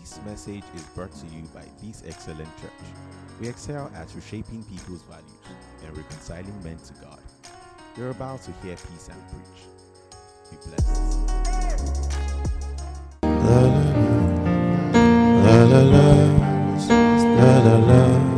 This message is brought to you by this excellent church. We excel at reshaping people's values and reconciling men to God. You're about to hear peace and preach. Be blessed. La, la, la,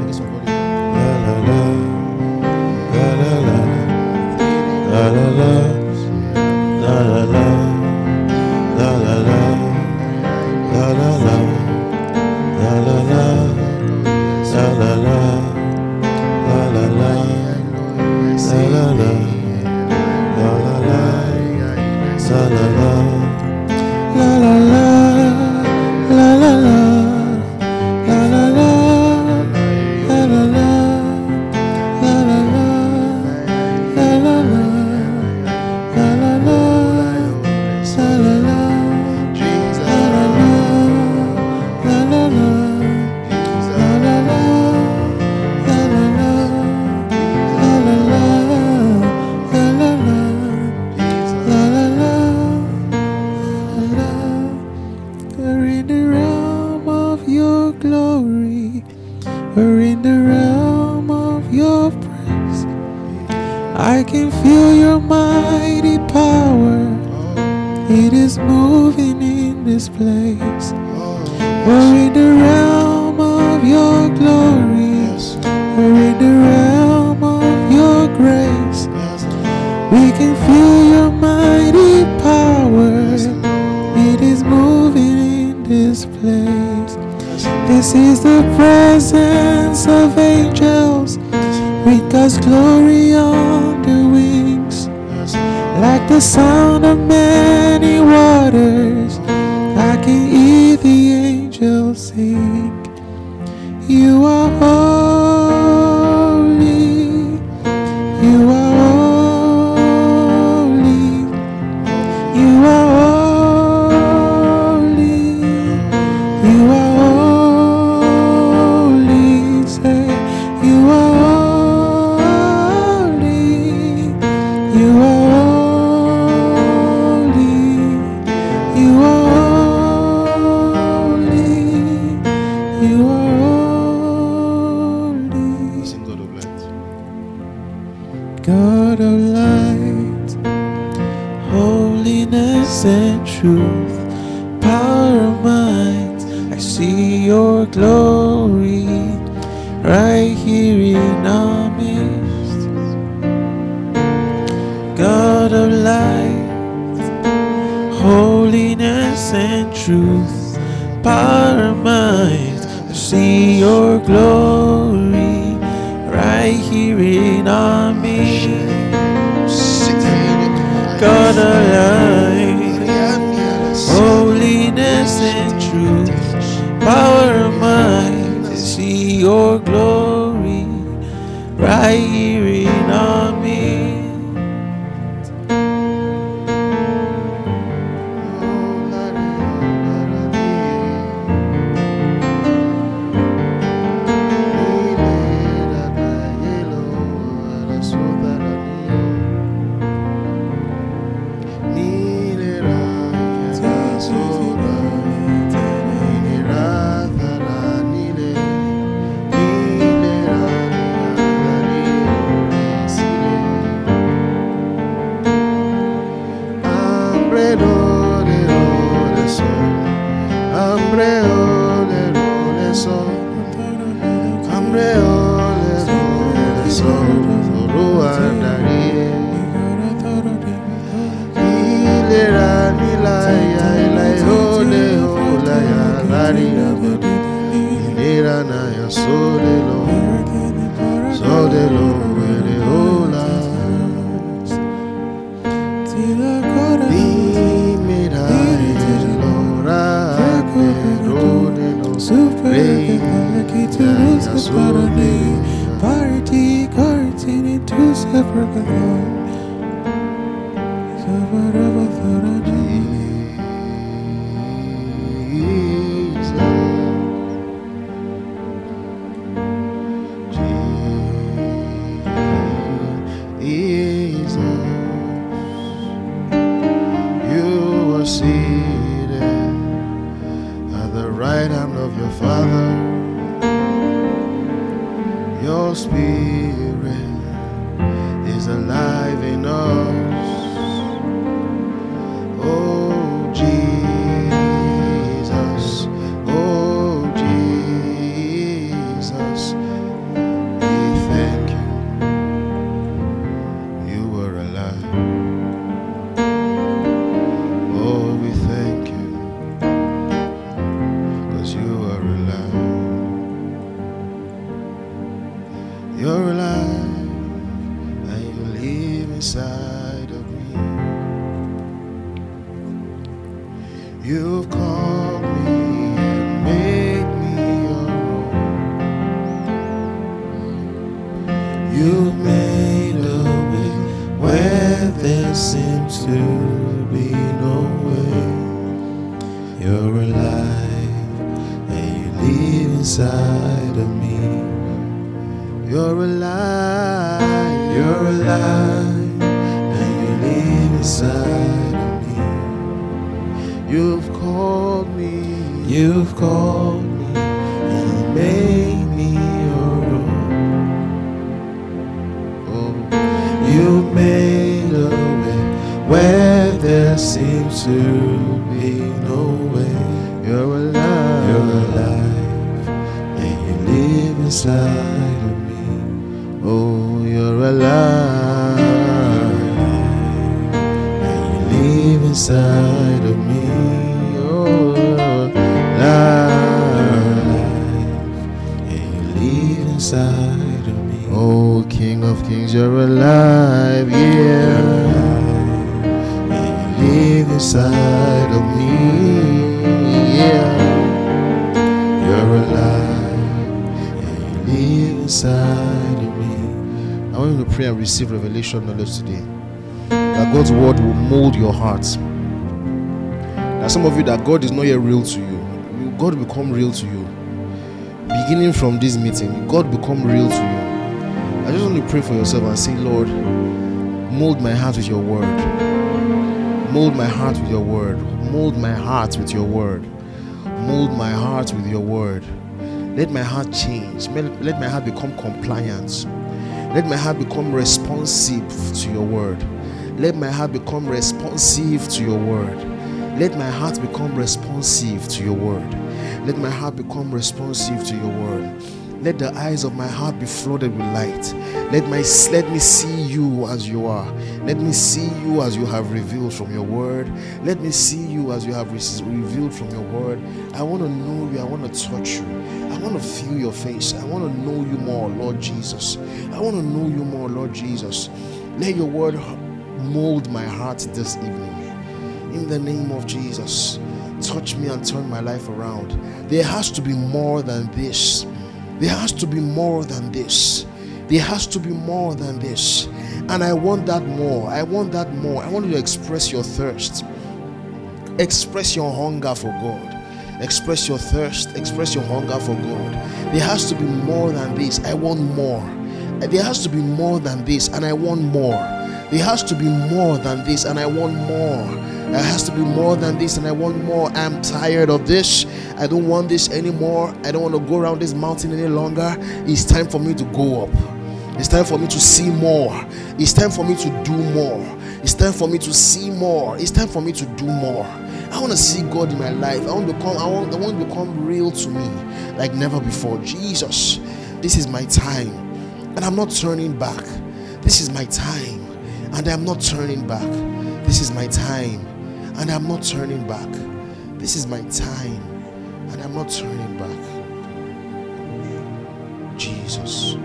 pray. Party, quarantine, into separate Lord. Inside of me. Oh, King of Kings, you're alive. yeah. You're alive you live inside of me. Yeah. You're alive and you live inside of me. I want you to pray and receive revelation knowledge today. That God's word will mold your heart. That some of you that God is not yet real to you. You- God will become real to you. Beginning from this meeting, God become real to you. I just want to pray for yourself and say, Lord, mold my heart with your word. Mold my heart with your word. Mold my heart with your word. Mold my heart with your word. Let my heart change. Let my heart become compliant. Let my heart become responsive to your word. Let my heart become responsive to your word. Let my heart become responsive to your word. Let my heart become responsive to your word. Let the eyes of my heart be flooded with light. Let my let me see you as you are. Let me see you as you have revealed from your word. Let me see you as you have re- revealed from your word. I want to know you. I want to touch you. I want to feel your face. I want to know you more, Lord Jesus. I want to know you more, Lord Jesus. Let your word mold my heart this evening. In the name of Jesus, touch me and turn my life around. There has to be more than this. There has to be more than this. There has to be more than this. And I want that more. I want that more. I want you to express your thirst. Express your hunger for God. Express your thirst. Express your hunger for God. There has to be more than this. I want more. There has to be more than this, and I want more. There has to be more than this, and I want more. There has to be more than this, and I want more. I'm tired of this. I don't want this anymore. I don't want to go around this mountain any longer. It's time for me to go up. It's time for me to see more. It's time for me to do more. It's time for me to see more. It's time for me to do more. I want to see God in my life. I want to become. I want. I want to become real to me, like never before. Jesus, this is my time, and I'm not turning back. This is my time, and I'm not turning back. This is my time, and I'm not turning back. This is my time, and I'm not turning back. Jesus.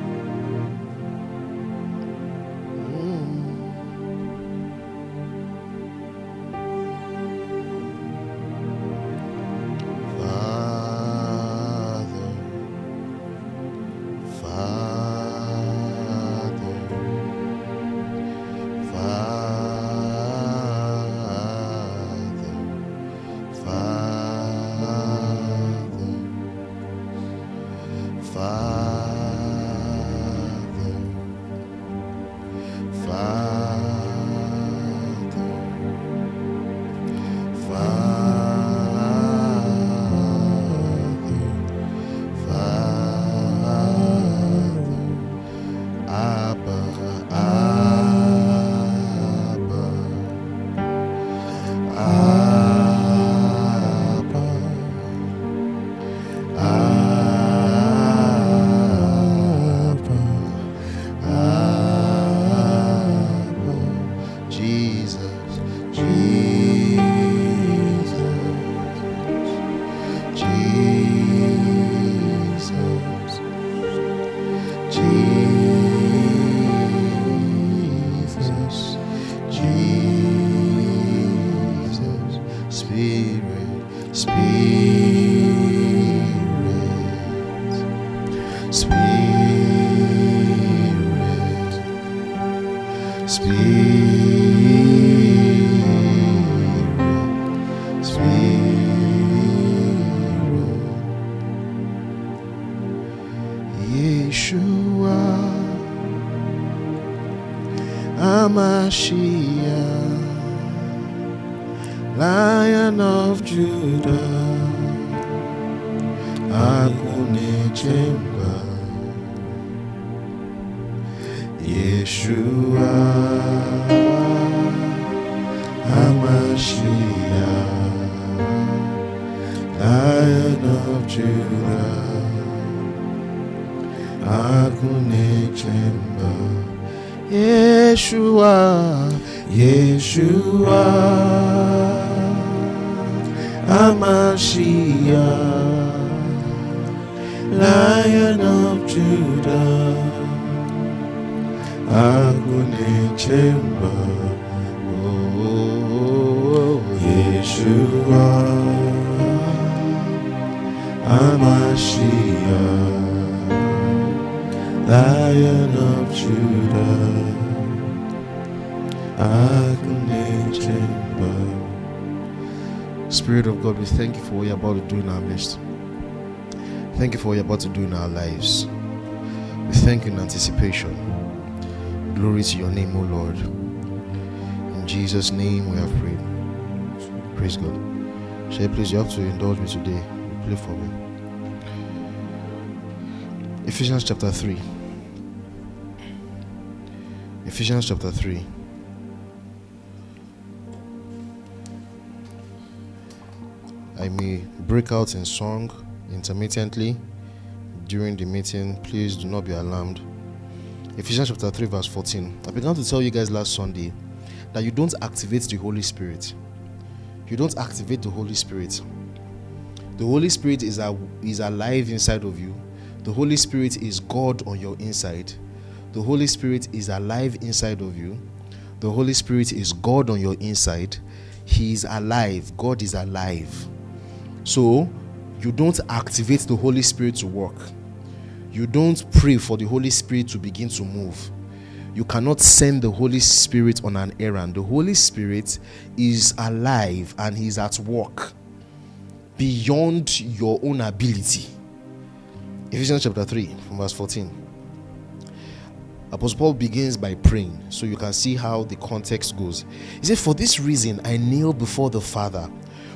Amashiach. Lion of Judah, Akunechemba, Yeshua, Hamashiach, Lion of Judah, Akunechemba, Yeshua, Yeshua. Amashiach, Spirit of God, we thank you for what you're about to do in our midst. Thank you for what you're about to do in our lives. We thank you in anticipation. Glory to your name, O Lord. In Jesus' name we have prayed. Praise God. Shall please, you have to indulge me today. Play for me. Ephesians chapter 3. Ephesians chapter 3. I may break out in song intermittently during the meeting. Please do not be alarmed. Ephesians chapter 3, verse 14. I began to tell you guys last Sunday that you don't activate the Holy Spirit. You don't activate the Holy Spirit. The Holy Spirit is, a, is alive inside of you. The Holy Spirit is God on your inside. The Holy Spirit is alive inside of you. The Holy Spirit is God on your inside. He is alive. God is alive. So, you don't activate the Holy Spirit to work. You don't pray for the Holy Spirit to begin to move. You cannot send the Holy Spirit on an errand. The Holy Spirit is alive and He's at work beyond your own ability. Ephesians chapter 3, from verse 14. Apostle Paul begins by praying, so you can see how the context goes. He said, For this reason I kneel before the Father,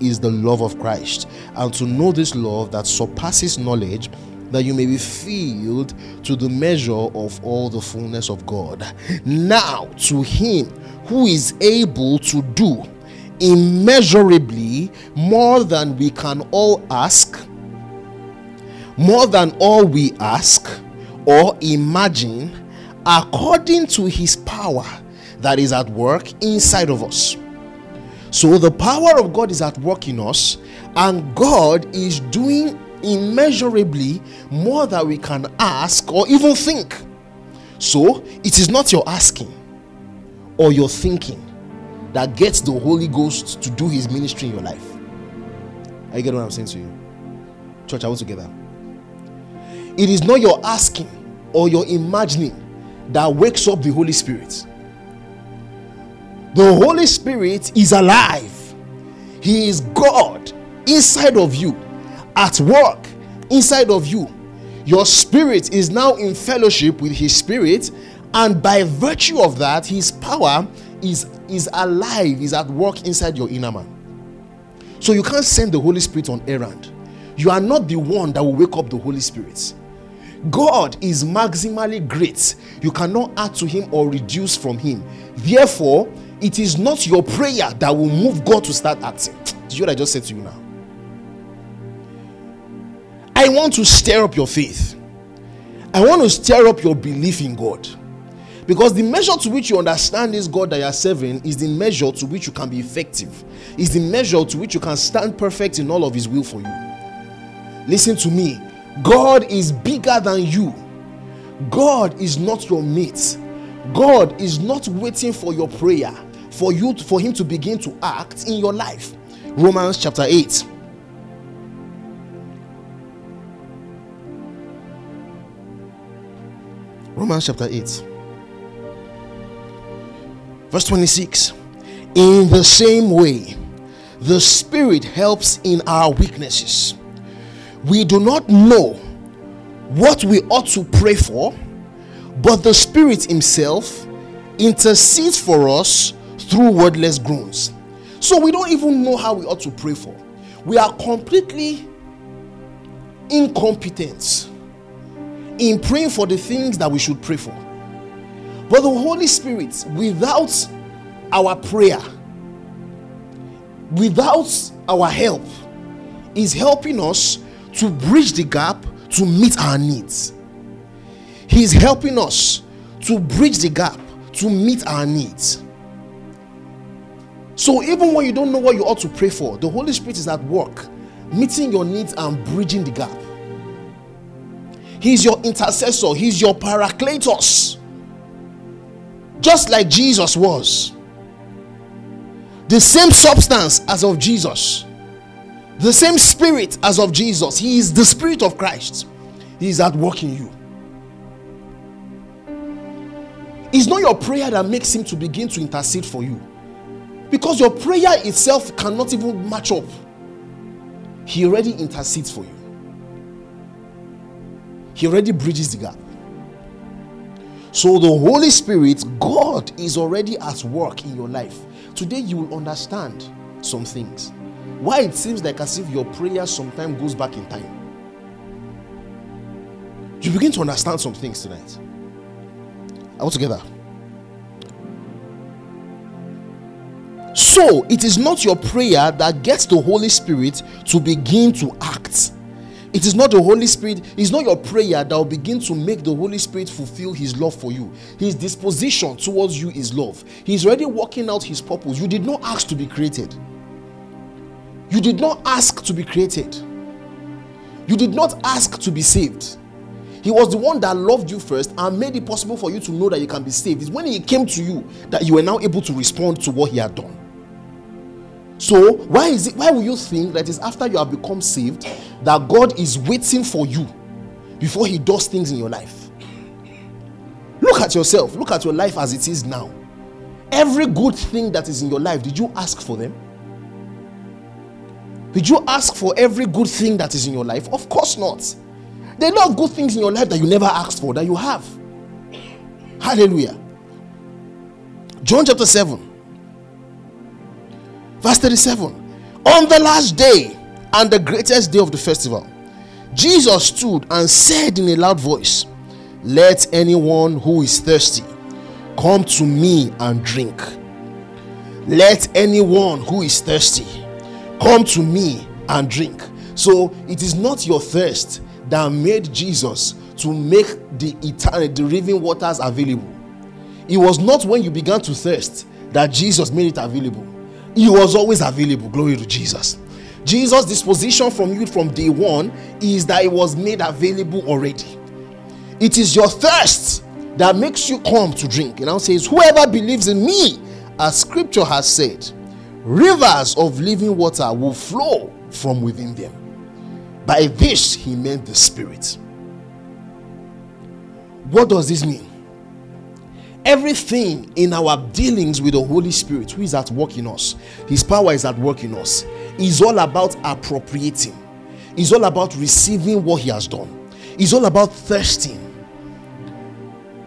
is the love of Christ, and to know this love that surpasses knowledge, that you may be filled to the measure of all the fullness of God. Now, to Him who is able to do immeasurably more than we can all ask, more than all we ask or imagine, according to His power that is at work inside of us. So the power of God is at work in us, and God is doing immeasurably more than we can ask or even think. So it is not your asking or your thinking that gets the Holy Ghost to do his ministry in your life. Are you getting what I'm saying to you? Church, are we together? It is not your asking or your imagining that wakes up the Holy Spirit. The Holy Spirit is alive. He is God inside of you, at work inside of you. Your spirit is now in fellowship with His Spirit, and by virtue of that, His power is, is alive, is at work inside your inner man. So you can't send the Holy Spirit on errand. You are not the one that will wake up the Holy Spirit. God is maximally great. You cannot add to him or reduce from him. Therefore, it is not your prayer that will move God to start acting. Did you what I just said to you now? I want to stir up your faith. I want to stir up your belief in God. Because the measure to which you understand this God that you are serving is the measure to which you can be effective, is the measure to which you can stand perfect in all of His will for you. Listen to me God is bigger than you, God is not your mate. God is not waiting for your prayer for you to, for him to begin to act in your life. Romans chapter 8 Romans chapter 8 verse 26 In the same way the spirit helps in our weaknesses. We do not know what we ought to pray for but the Spirit Himself intercedes for us through wordless groans. So we don't even know how we ought to pray for. We are completely incompetent in praying for the things that we should pray for. But the Holy Spirit, without our prayer, without our help, is helping us to bridge the gap to meet our needs. He's helping us to bridge the gap to meet our needs. So even when you don't know what you ought to pray for, the Holy Spirit is at work, meeting your needs and bridging the gap. He's your intercessor, He's your parakletos, just like Jesus was. The same substance as of Jesus, the same spirit as of Jesus. He is the spirit of Christ. He is at work in you. It's not your prayer that makes him to begin to intercede for you. Because your prayer itself cannot even match up. He already intercedes for you. He already bridges the gap. So the Holy Spirit, God is already at work in your life. Today you will understand some things. Why it seems like as if your prayer sometimes goes back in time. You begin to understand some things tonight. All together. So, it is not your prayer that gets the Holy Spirit to begin to act. It is not the Holy Spirit, it's not your prayer that will begin to make the Holy Spirit fulfill His love for you. His disposition towards you is love. He's already working out His purpose. You did not ask to be created. You did not ask to be created. You did not ask to be saved. He was the one that loved you first and made it possible for you to know that you can be saved. It's when He came to you that you were now able to respond to what He had done. So, why is it why will you think that it's after you have become saved that God is waiting for you before He does things in your life? Look at yourself, look at your life as it is now. Every good thing that is in your life, did you ask for them? Did you ask for every good thing that is in your life? Of course not. There are a lot of good things in your life that you never asked for that you have. Hallelujah. John chapter 7, verse 37. On the last day and the greatest day of the festival, Jesus stood and said in a loud voice, Let anyone who is thirsty come to me and drink. Let anyone who is thirsty come to me and drink. So it is not your thirst that made Jesus to make the eternal, the living waters available. It was not when you began to thirst that Jesus made it available. He was always available. Glory to Jesus. Jesus' disposition from you from day one is that it was made available already. It is your thirst that makes you come to drink. And now says, Whoever believes in me, as scripture has said, rivers of living water will flow from within them. By this, he meant the Spirit. What does this mean? Everything in our dealings with the Holy Spirit, who is at work in us, His power is at work in us, is all about appropriating, is all about receiving what He has done, is all about thirsting.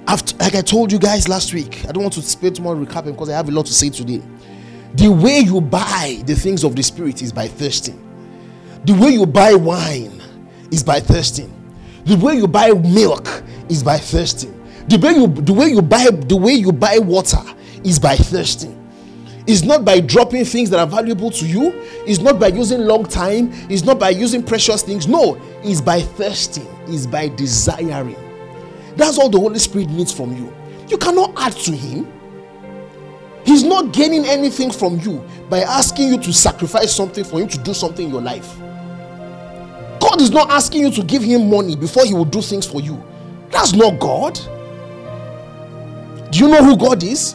After, like I told you guys last week, I don't want to spend too much recapping because I have a lot to say today. The way you buy the things of the Spirit is by thirsting. The way you buy wine is by thirsting. The way you buy milk is by thirsting. The way you the way you buy the way you buy water is by thirsting. It's not by dropping things that are valuable to you. It's not by using long time. It's not by using precious things. No, it's by thirsting. It's by desiring. That's all the Holy Spirit needs from you. You cannot add to Him. He's not gaining anything from you by asking you to sacrifice something for Him to do something in your life. God is not asking you to give Him money before He will do things for you. That's not God. Do you know who God is?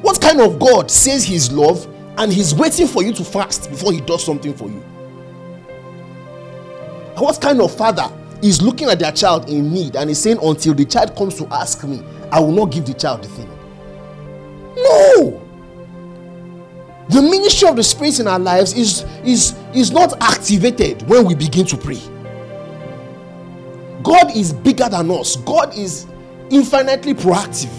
What kind of God says His love and He's waiting for you to fast before He does something for you? What kind of father is looking at their child in need and is saying, Until the child comes to ask me, I will not give the child the thing? No. The ministry of the Spirit in our lives is, is, is not activated when we begin to pray. God is bigger than us, God is infinitely proactive.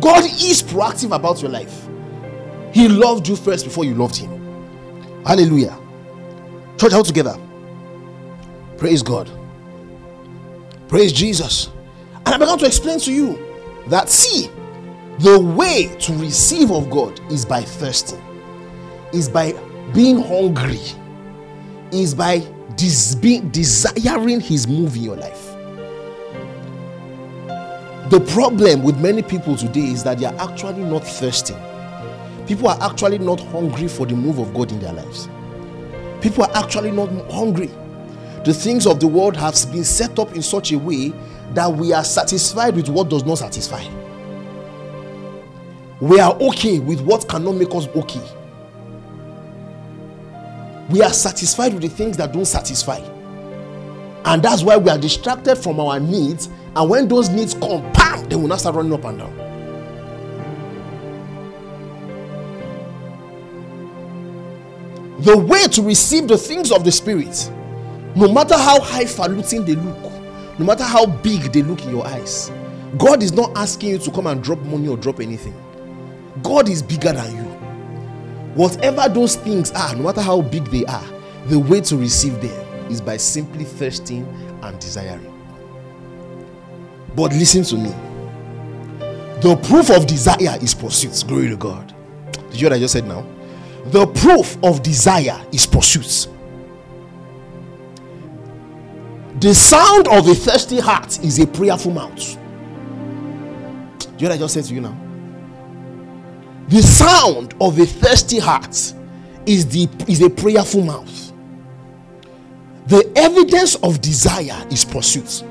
God is proactive about your life. He loved you first before you loved Him. Hallelujah. Church, all together. Praise God. Praise Jesus. And I began to explain to you that see, the way to receive of God is by thirsting, is by being hungry, is by des- desiring His move in your life. The problem with many people today is that they are actually not thirsting. People are actually not hungry for the move of God in their lives. People are actually not hungry. The things of the world have been set up in such a way that we are satisfied with what does not satisfy. We are okay with what cannot make us okay. We are satisfied with the things that don't satisfy. And that's why we are distracted from our needs. And when those needs come, bam, they will not start running up and down. The way to receive the things of the Spirit, no matter how highfalutin they look, no matter how big they look in your eyes, God is not asking you to come and drop money or drop anything. God is bigger than you. Whatever those things are, no matter how big they are, the way to receive them is by simply thirsting and desiring. But listen to me. The proof of desire is pursuit. Glory to God. Did you hear what I just said now? The proof of desire is pursuit. The sound of a thirsty heart is a prayerful mouth. Do you hear what I just said to you now? The sound of a thirsty heart is the is a prayerful mouth. The evidence of desire is pursuit.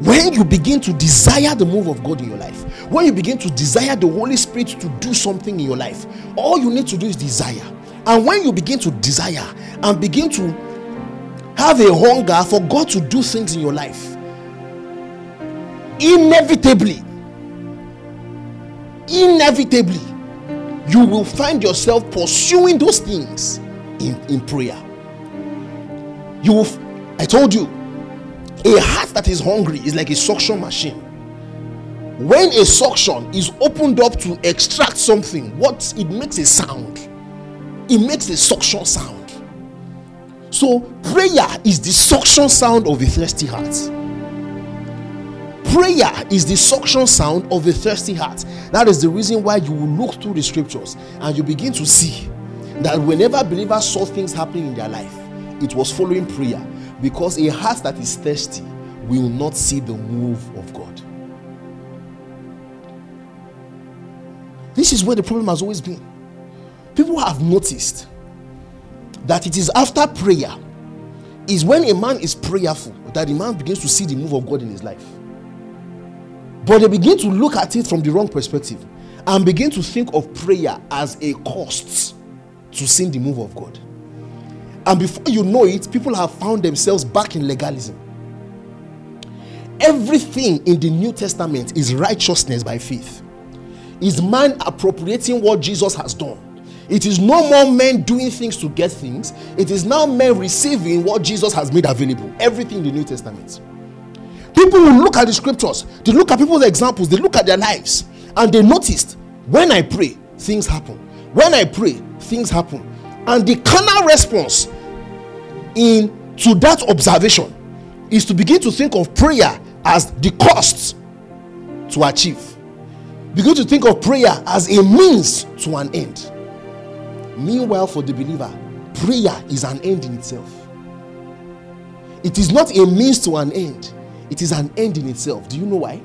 When you begin to desire the move of God in your life, when you begin to desire the Holy Spirit to do something in your life, all you need to do is desire. And when you begin to desire and begin to have a hunger for God to do things in your life, inevitably, inevitably, you will find yourself pursuing those things in, in prayer. You will, I told you, a heart that is hungry is like a suction machine. When a suction is opened up to extract something, what it makes a sound, it makes a suction sound. So, prayer is the suction sound of a thirsty heart. Prayer is the suction sound of a thirsty heart. That is the reason why you will look through the scriptures and you begin to see that whenever believers saw things happening in their life, it was following prayer because a heart that is thirsty will not see the move of God. This is where the problem has always been. People have noticed that it is after prayer is when a man is prayerful that the man begins to see the move of God in his life. But they begin to look at it from the wrong perspective and begin to think of prayer as a cost to seeing the move of God. And before you know it, people have found themselves back in legalism. Everything in the New Testament is righteousness by faith. Is man appropriating what Jesus has done? It is no more men doing things to get things. It is now men receiving what Jesus has made available. Everything in the New Testament. People will look at the scriptures, they look at people's examples, they look at their lives, and they noticed when I pray, things happen. When I pray, things happen. And the carnal response in to that observation is to begin to think of prayer as the cost to achieve. begin to think of prayer as a means to an end. Meanwhile, for the believer, prayer is an end in itself. It is not a means to an end, it is an end in itself. Do you know why?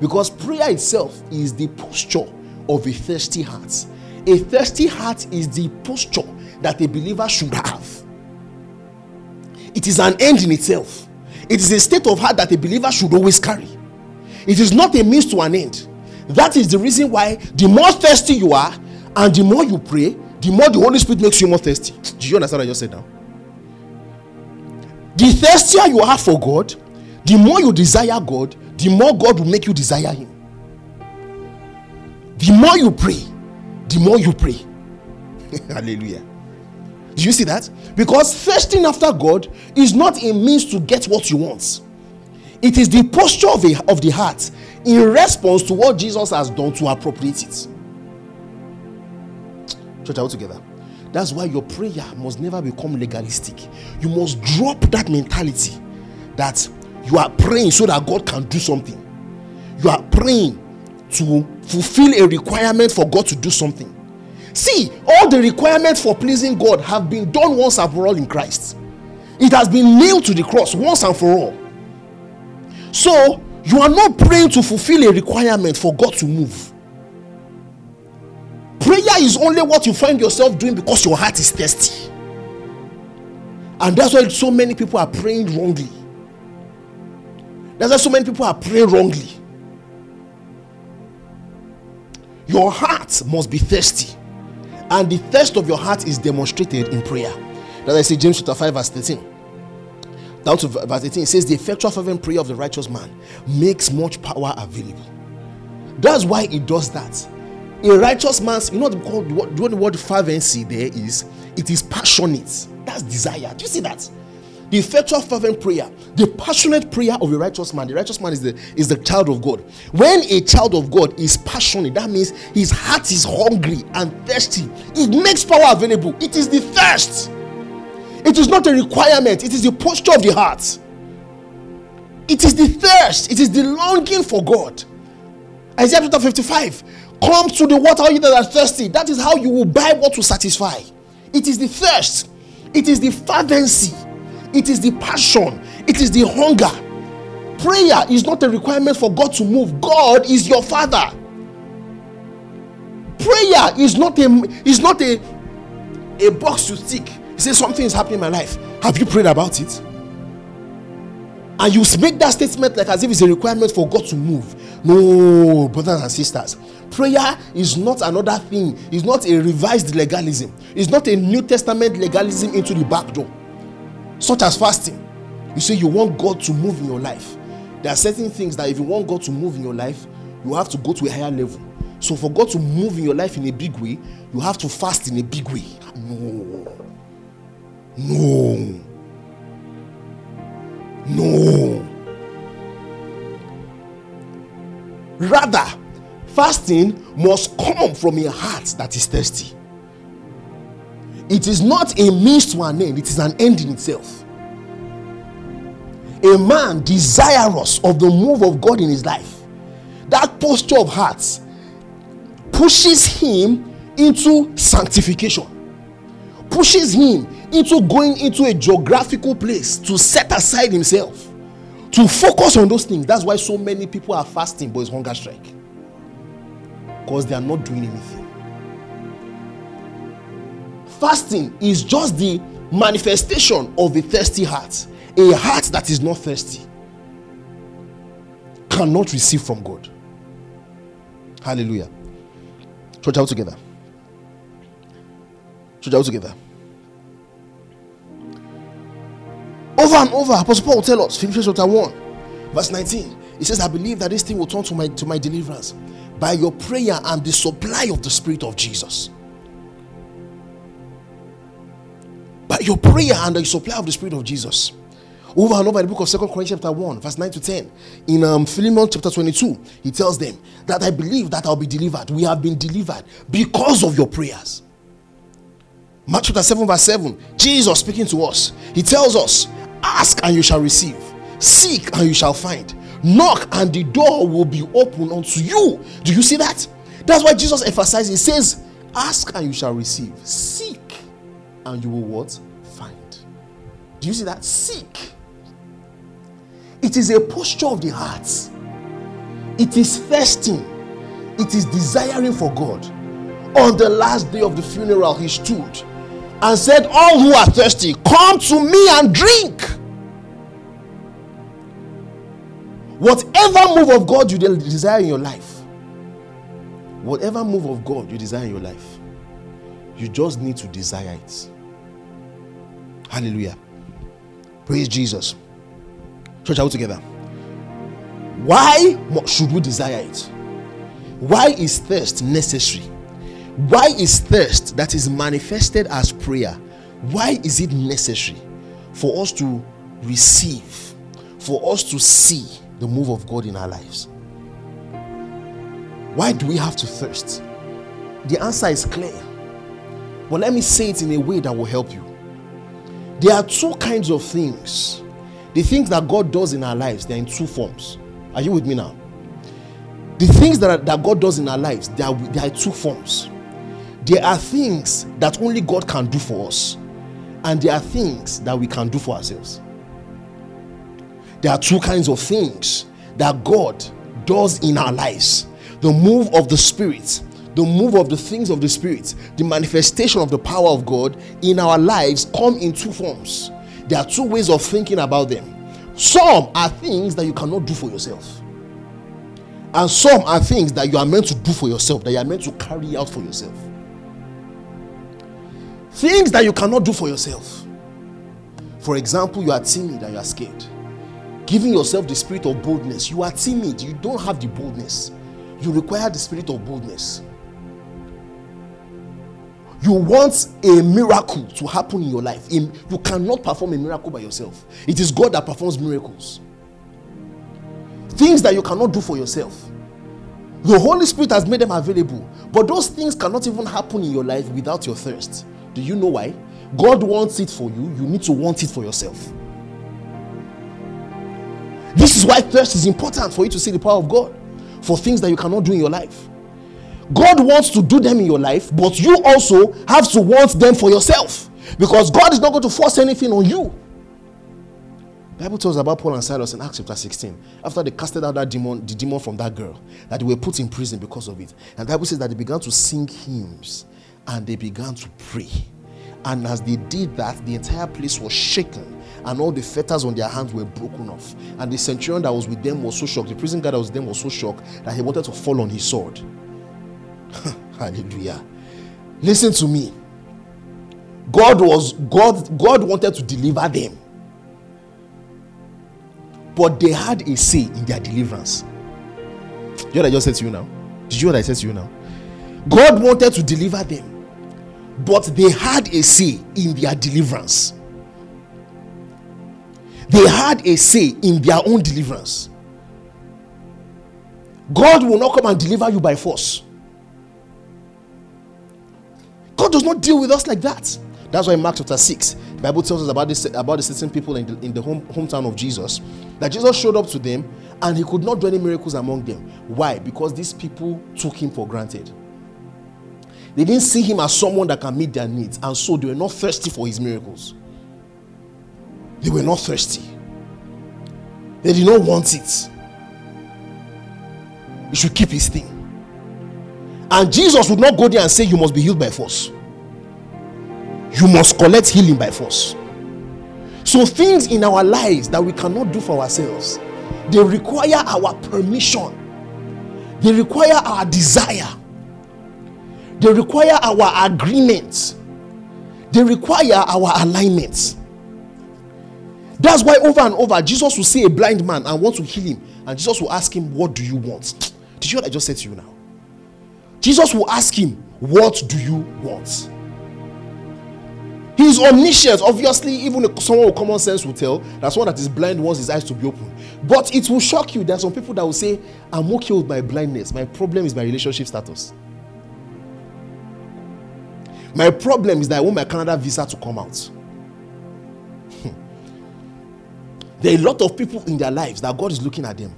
Because prayer itself is the posture of a thirsty heart. A thirsty heart is the posture that a believer should have. It is an end in itself. It is a state of heart that a believer should always carry. It is not a means to an end. That is the reason why the more thirsty you are and the more you pray, the more the Holy Spirit makes you more thirsty. Do you understand what I just said now? The thirstier you are for God, the more you desire God, the more God will make you desire Him. The more you pray, the more you pray. Hallelujah. Do you see that? Because thirsting after God is not a means to get what you want. It is the posture of, a, of the heart in response to what Jesus has done to appropriate it. Church, all together. That's why your prayer must never become legalistic. You must drop that mentality that you are praying so that God can do something. You are praying to fulfill a requirement for God to do something. See, all the requirements for pleasing God have been done once and for all in Christ. It has been nailed to the cross once and for all. So, you are not praying to fulfill a requirement for God to move. Prayer is only what you find yourself doing because your heart is thirsty. And that's why so many people are praying wrongly. That's why so many people are praying wrongly. Your heart must be thirsty, and the thirst of your heart is demonstrated in prayer. That's I say James chapter 5, verse 13. Down to verse 18, it says, The effectual fervent prayer of the righteous man makes much power available. That's why it does that. A righteous man's, you know what the word fervency there is? It is passionate. That's desire. Do you see that? The effectual fervent prayer the passionate prayer of a righteous man. The righteous man is the is the child of god. When a child of god is passionate that means his heart is hungry and thirsty. It makes power available. It is the thirst. It is not a requirement. It is the posture of the heart. It is the thirst. It is the longing for god. Isaiah chapter 55 come to the water you that are thirsty. That is how you will buy what will satisfy. It is the thirst. It is the fervency it is the passion, it is the hunger. Prayer is not a requirement for God to move. God is your father. Prayer is not a is not a a box to tick. He says something is happening in my life. Have you prayed about it? And you make that statement like as if it's a requirement for God to move. No, brothers and sisters. Prayer is not another thing. It's not a revised legalism. It's not a New Testament legalism into the back door such as fasting. You say you want God to move in your life. There are certain things that if you want God to move in your life, you have to go to a higher level. So for God to move in your life in a big way, you have to fast in a big way. No. No. No. Rather, fasting must come from a heart that is thirsty. It is not a means to an end, it is an end in itself. A man desirous of the move of God in his life, that posture of heart pushes him into sanctification, pushes him into going into a geographical place to set aside himself, to focus on those things. That's why so many people are fasting, but it's hunger strike because they are not doing anything fasting is just the manifestation of a thirsty heart. A heart that is not thirsty cannot receive from God. Hallelujah. Church out together. Church out together. Over and over, Apostle Paul will tell us, Philippians chapter 1, verse 19. He says, I believe that this thing will turn to my to my deliverance by your prayer and the supply of the Spirit of Jesus. Your prayer and the supply of the Spirit of Jesus. Over and over in the book of Second Corinthians chapter 1, verse 9 to 10. In um, Philemon chapter 22, he tells them that I believe that I'll be delivered. We have been delivered because of your prayers. Mark chapter 7, verse 7, Jesus speaking to us, he tells us, Ask and you shall receive, seek and you shall find, Knock and the door will be open unto you. Do you see that? That's why Jesus emphasizes. He says, Ask and you shall receive. Seek and you will what? Do you see that? Seek. It is a posture of the heart. It is thirsting. It is desiring for God. On the last day of the funeral, he stood and said, All who are thirsty, come to me and drink. Whatever move of God you desire in your life, whatever move of God you desire in your life, you just need to desire it. Hallelujah. Praise Jesus. Church, all together. Why should we desire it? Why is thirst necessary? Why is thirst that is manifested as prayer? Why is it necessary for us to receive, for us to see the move of God in our lives? Why do we have to thirst? The answer is clear. But let me say it in a way that will help you. There are two kinds of things. The things that God does in our lives, they're in two forms. Are you with me now? The things that, are, that God does in our lives, there are, there are two forms. There are things that only God can do for us, and there are things that we can do for ourselves. There are two kinds of things that God does in our lives the move of the Spirit the move of the things of the spirit, the manifestation of the power of God in our lives come in two forms. There are two ways of thinking about them. Some are things that you cannot do for yourself, and some are things that you are meant to do for yourself, that you are meant to carry out for yourself. Things that you cannot do for yourself. For example, you are timid and you are scared. Giving yourself the spirit of boldness. You are timid, you don't have the boldness. You require the spirit of boldness you want a miracle to happen in your life. You cannot perform a miracle by yourself. It is god that performs miracles. Things that you cannot do for yourself. The holy spirit has made them available but those things cannot even happen in your life without your thirst. Do you know why? God wants it for you. You need to want it for yourself. This is why thirst is important for you to see the power of god for things that you cannot do in your life God wants to do them in your life, but you also have to want them for yourself because God is not going to force anything on you. The Bible tells about Paul and Silas in Acts chapter 16. After they casted out that demon, the demon from that girl, that they were put in prison because of it. And the Bible says that they began to sing hymns and they began to pray. And as they did that, the entire place was shaken and all the fetters on their hands were broken off. And the centurion that was with them was so shocked, the prison guard that was with them was so shocked that he wanted to fall on his sword. Hallelujah. Listen to me. God was God God wanted to deliver them. But they had a say in their deliverance. You know what I just said to you now? Did you know what I said to you now? God wanted to deliver them, but they had a say in their deliverance. They had a say in their own deliverance. God will not come and deliver you by force. God does not deal with us like that. That's why in Mark chapter 6, the Bible tells us about this about the certain people in the, in the home, hometown of Jesus. That Jesus showed up to them and he could not do any miracles among them. Why? Because these people took him for granted. They didn't see him as someone that can meet their needs, and so they were not thirsty for his miracles. They were not thirsty. They did not want it. He should keep his thing. And Jesus would not go there and say, You must be healed by force. You must collect healing by force. So, things in our lives that we cannot do for ourselves, they require our permission, they require our desire, they require our agreement, they require our alignment. That's why over and over Jesus will see a blind man and want to heal him, and Jesus will ask him, What do you want? Did you hear what I just said to you now? Jesus will ask him, What do you want? He is omniscient. Obviously, even someone with common sense will tell that someone that is blind wants his eyes to be open. But it will shock you. There are some people that will say, I'm okay with my blindness. My problem is my relationship status. My problem is that I want my Canada visa to come out. Hmm. there are a lot of people in their lives that God is looking at them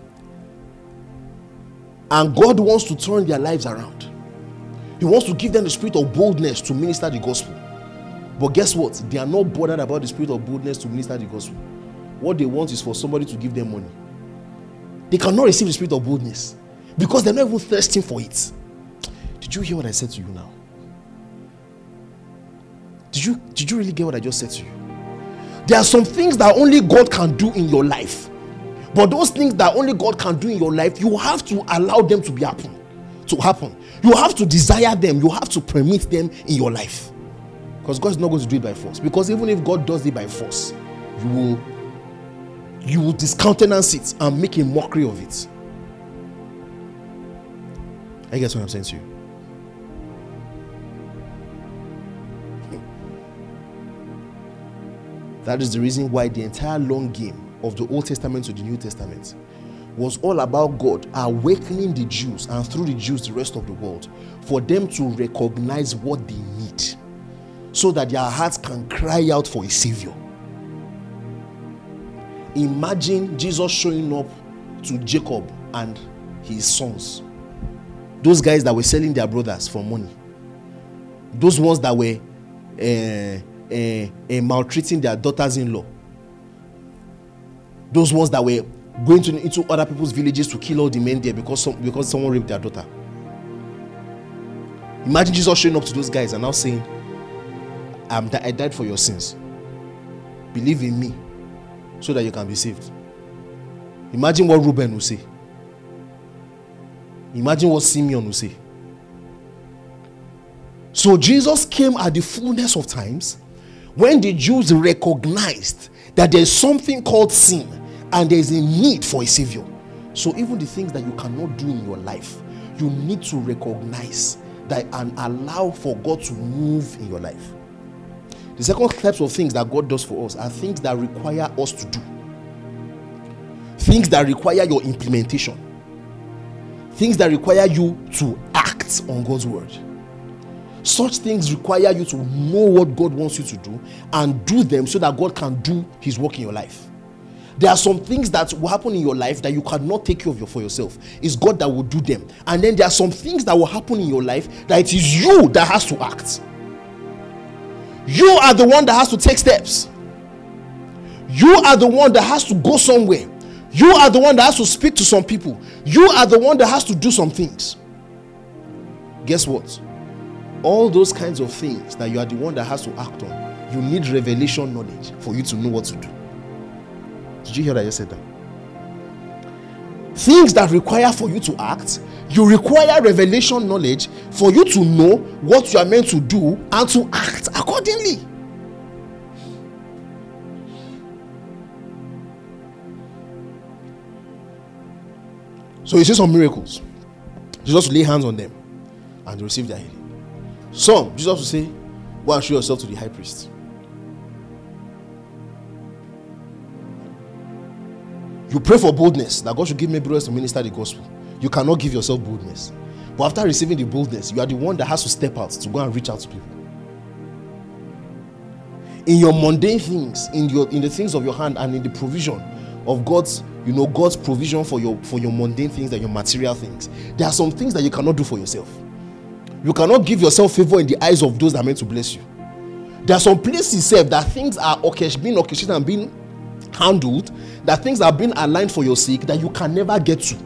And God wants to turn their lives around. He wants to give them the spirit of boldness to minister the gospel. But guess what? They are not bothered about the spirit of boldness to minister the gospel. What they want is for somebody to give them money. They cannot receive the spirit of boldness because they're not even thirsting for it. Did you hear what I said to you now? Did you did you really get what I just said to you? There are some things that only God can do in your life. But those things that only God can do in your life, you have to allow them to be happen, to happen. You have to desire them. You have to permit them in your life. Because God is not going to do it by force. Because even if God does it by force, you will you will discountenance it and make a mockery of it. I guess what I'm saying to you. That is the reason why the entire long game of the Old Testament to the New Testament was all about God awakening the Jews and through the Jews, the rest of the world, for them to recognize what they need so that their hearts can cry out for a Savior. Imagine Jesus showing up to Jacob and his sons, those guys that were selling their brothers for money, those ones that were uh, uh, uh, maltreating their daughters in law, those ones that were going to, into other people's villages to kill all the men there because, some, because someone raped their daughter. Imagine Jesus showing up to those guys and now saying, I'm I died for your sins. Believe in me so that you can be saved. Imagine what Reuben will say. Imagine what Simeon will say. So Jesus came at the fullness of times when the Jews recognized that there's something called sin and there's a need for a savior. So even the things that you cannot do in your life, you need to recognize that and allow for God to move in your life. The second types of things that God does for us are things that require us to do. Things that require your implementation. Things that require you to act on God's word. Such things require you to know what God wants you to do and do them so that God can do His work in your life. There are some things that will happen in your life that you cannot take care of for yourself. It's God that will do them. And then there are some things that will happen in your life that it is you that has to act. You are the one that has to take steps. You are the one that has to go somewhere. You are the one that has to speak to some people. You are the one that has to do some things. Guess what? All those kinds of things that you are the one that has to act on, you need revelation knowledge for you to know what to do. Did you hear that I just said that? Things that require for you to act, you require revelation knowledge for you to know what you are meant to do and to act accordingly. So you see some miracles. Jesus lay hands on them and receive their healing. Some, Jesus will say, Go show yourself to the high priest. You pray for boldness that God should give me boldness to minister the gospel. You cannot give yourself boldness. But after receiving the boldness, you are the one that has to step out to go and reach out to people. In your mundane things, in your in the things of your hand, and in the provision of God's, you know, God's provision for your for your mundane things and your material things. There are some things that you cannot do for yourself. You cannot give yourself favor in the eyes of those that are meant to bless you. There are some places that things are being orchestrated and being handled, that things are being aligned for your sake that you can never get to.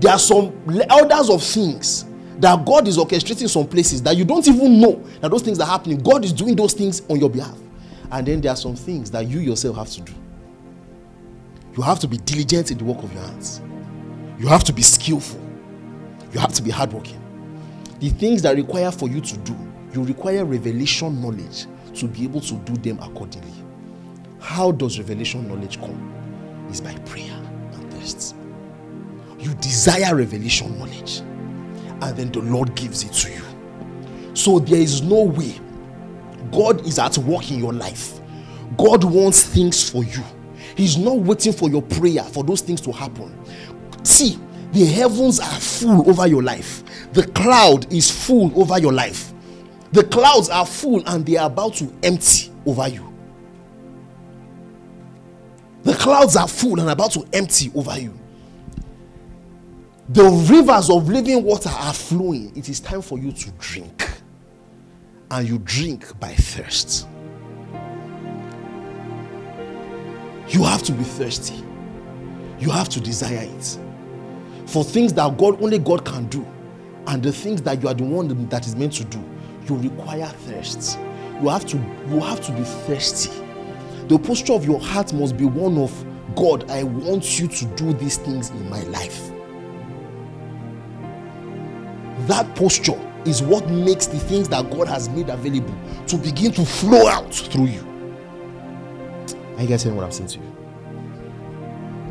There are some elders of things that God is orchestrating some places that you don't even know that those things are happening. God is doing those things on your behalf. And then there are some things that you yourself have to do. You have to be diligent in the work of your hands. You have to be skillful. You have to be hardworking. The things that require for you to do, you require revelation knowledge to be able to do them accordingly. How does revelation knowledge come? Is by prayer and thirst. You desire revelation knowledge, and then the Lord gives it to you. So there is no way God is at work in your life. God wants things for you. He's not waiting for your prayer for those things to happen. See, the heavens are full over your life. The cloud is full over your life. The clouds are full and they are about to empty over you. The clouds are full and about to empty over you. the rivers of living water are flowing. It is time for you to drink. And you drink by thirst. You have to be thirsty. You have to desire it. For things that God only God can do, and the things that you are the one that is meant to do, you require thirst. You have to you have to be thirsty. The posture of your heart must be one of God, I want you to do these things in my life. That posture is what makes the things that God has made available to begin to flow out through you. Are you guys hearing what I'm saying to you?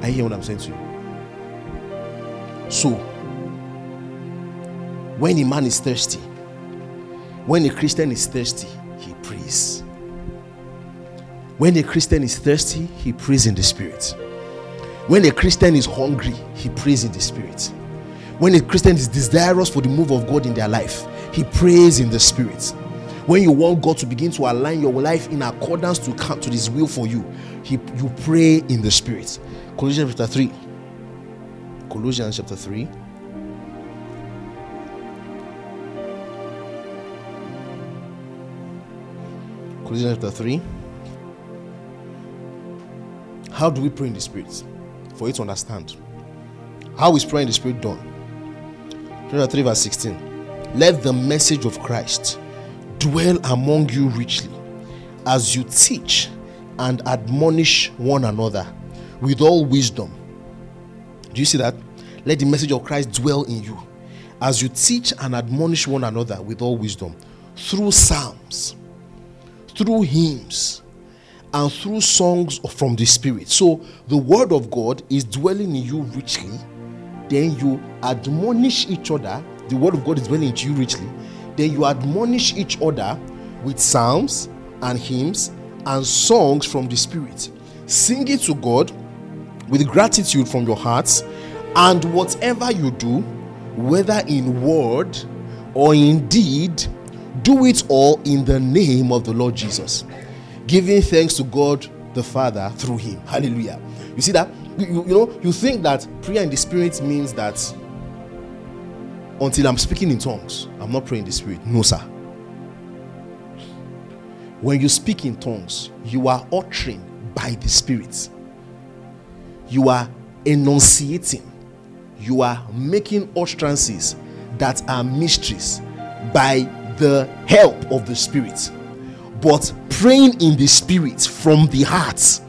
Are you hearing what I'm saying to you? So, when a man is thirsty, when a Christian is thirsty, he prays. When a Christian is thirsty, he prays in the spirit. When a Christian is hungry, he prays in the spirit. When a Christian is desirous for the move of God in their life, he prays in the spirit. When you want God to begin to align your life in accordance to, to his will for you, he, you pray in the spirit. Colossians chapter 3. Colossians chapter 3. Colossians chapter 3. How do we pray in the Spirit? For you to understand. How is praying in the Spirit done? Chapter 3, verse 16. Let the message of Christ dwell among you richly as you teach and admonish one another with all wisdom. Do you see that? Let the message of Christ dwell in you as you teach and admonish one another with all wisdom through psalms, through hymns, and through songs from the Spirit. So the Word of God is dwelling in you richly. Then you admonish each other. The Word of God is dwelling in you richly. Then you admonish each other with psalms and hymns and songs from the Spirit. Sing it to God with gratitude from your hearts. And whatever you do, whether in word or in deed, do it all in the name of the Lord Jesus giving thanks to God the Father through him. Hallelujah. You see that? You, you, know, you think that prayer in the spirit means that until I'm speaking in tongues, I'm not praying in the spirit. No, sir. When you speak in tongues, you are uttering by the spirit. You are enunciating. You are making utterances that are mysteries by the help of the spirit but praying in the spirit from the heart.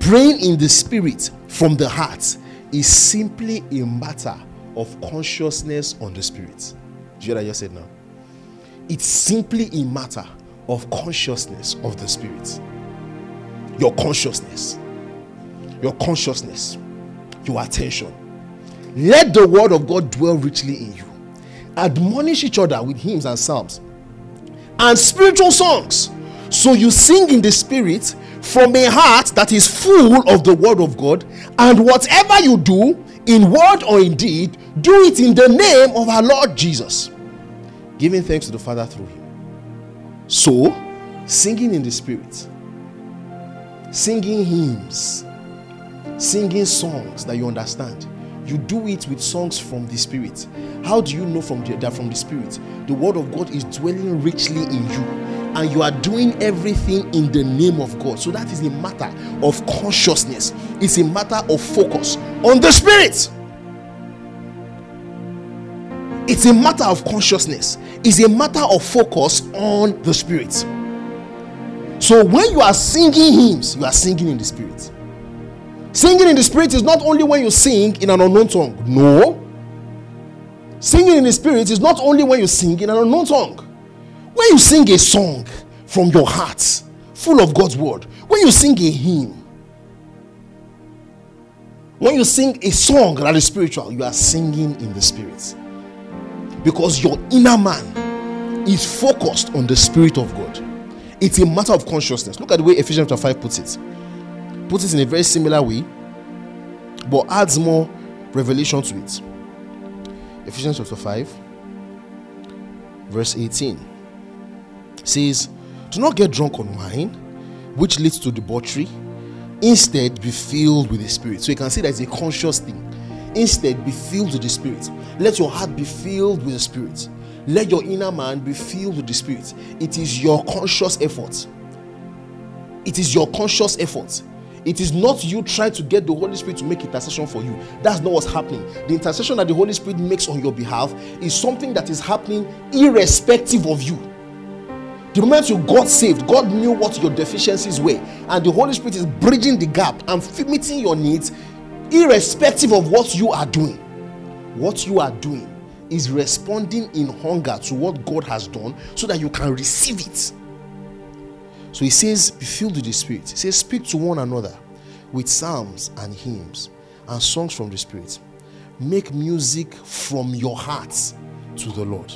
Praying in the spirit from the heart is simply a matter of consciousness on the spirit. You hear what i just said now? It's simply a matter of consciousness of the spirit. Your consciousness. Your consciousness. Your attention. Let the word of god dwell richly in you. Admonish each other with hymns and psalms and spiritual songs. So you sing in the spirit from a heart that is full of the word of God, and whatever you do, in word or in deed, do it in the name of our Lord Jesus, giving thanks to the Father through him. So, singing in the spirit, singing hymns, singing songs that you understand you do it with songs from the spirit. How do you know from the, that from the spirit? The word of god is dwelling richly in you and you are doing everything in the name of god. So that is a matter of consciousness. It's a matter of focus on the spirit. It's a matter of consciousness. It's a matter of focus on the spirit. So when you are singing hymns you are singing in the spirit Singing in the spirit is not only when you sing in an unknown tongue. No. Singing in the spirit is not only when you sing in an unknown tongue. When you sing a song from your heart, full of God's word, when you sing a hymn, when you sing a song that is spiritual, you are singing in the spirit. Because your inner man is focused on the spirit of God. It's a matter of consciousness. Look at the way Ephesians chapter 5 puts it puts it in a very similar way, but adds more revelation to it. Ephesians chapter 5, verse 18 says, Do not get drunk on wine, which leads to debauchery. Instead, be filled with the Spirit. So you can see that it's a conscious thing. Instead, be filled with the Spirit. Let your heart be filled with the Spirit. Let your inner man be filled with the Spirit. It is your conscious effort. It is your conscious effort. It is not you trying to get the Holy Spirit to make intercession for you. That's not what's happening. The intercession that the Holy Spirit makes on your behalf is something that is happening irrespective of you. The moment you got saved, God knew what your deficiencies were, and the Holy Spirit is bridging the gap and meeting your needs irrespective of what you are doing. What you are doing is responding in hunger to what God has done so that you can receive it. So he says, Be filled with the Spirit. He says, Speak to one another with psalms and hymns and songs from the Spirit. Make music from your hearts to the Lord.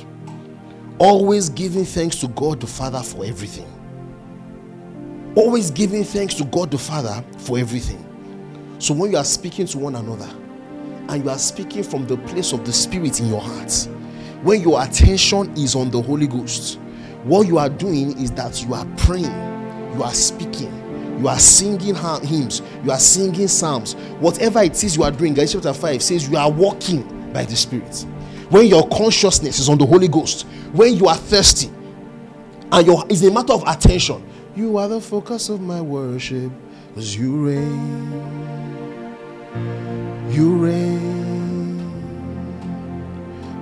Always giving thanks to God the Father for everything. Always giving thanks to God the Father for everything. So when you are speaking to one another, and you are speaking from the place of the Spirit in your heart, when your attention is on the Holy Ghost, what you are doing is that you are praying, you are speaking, you are singing hymns, you are singing psalms, whatever it is you are doing. Galatians chapter 5 says you are walking by the Spirit. When your consciousness is on the Holy Ghost, when you are thirsty, and your is a matter of attention, you are the focus of my worship, as you reign. You reign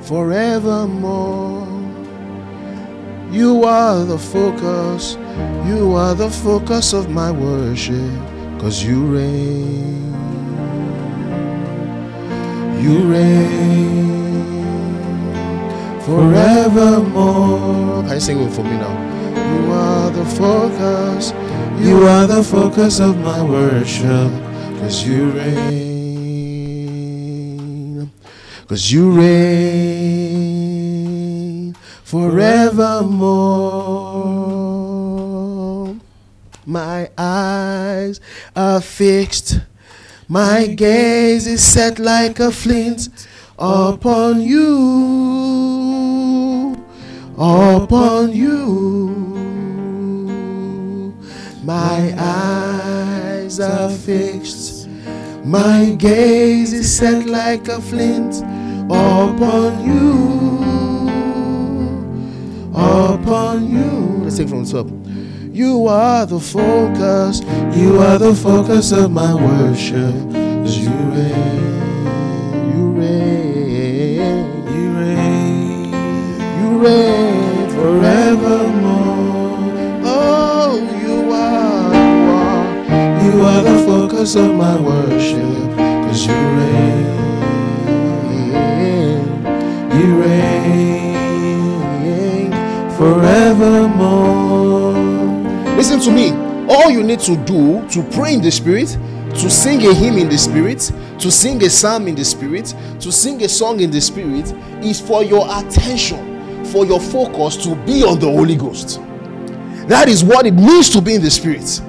forevermore. You are the focus, you are the focus of my worship, cause you reign. You reign forevermore. Can you sing it for me now? You are the focus, you are the focus of my worship, cause you reign. Cause you reign forevermore. My eyes are fixed, my gaze is set like a flint upon you, upon you. My eyes are fixed, my gaze is set like a flint upon you, upon you. Let's take from the top. You are the focus, you are the focus of my worship. You reign, you reign, you reign, you reign forevermore. Oh, you are, you are, you are the focus of my worship, cause you reign Listen to me. All you need to do to pray in the Spirit, to sing a hymn in the Spirit, to sing a psalm in the Spirit, to sing a song in the Spirit, is for your attention, for your focus to be on the Holy Ghost. That is what it means to be in the Spirit.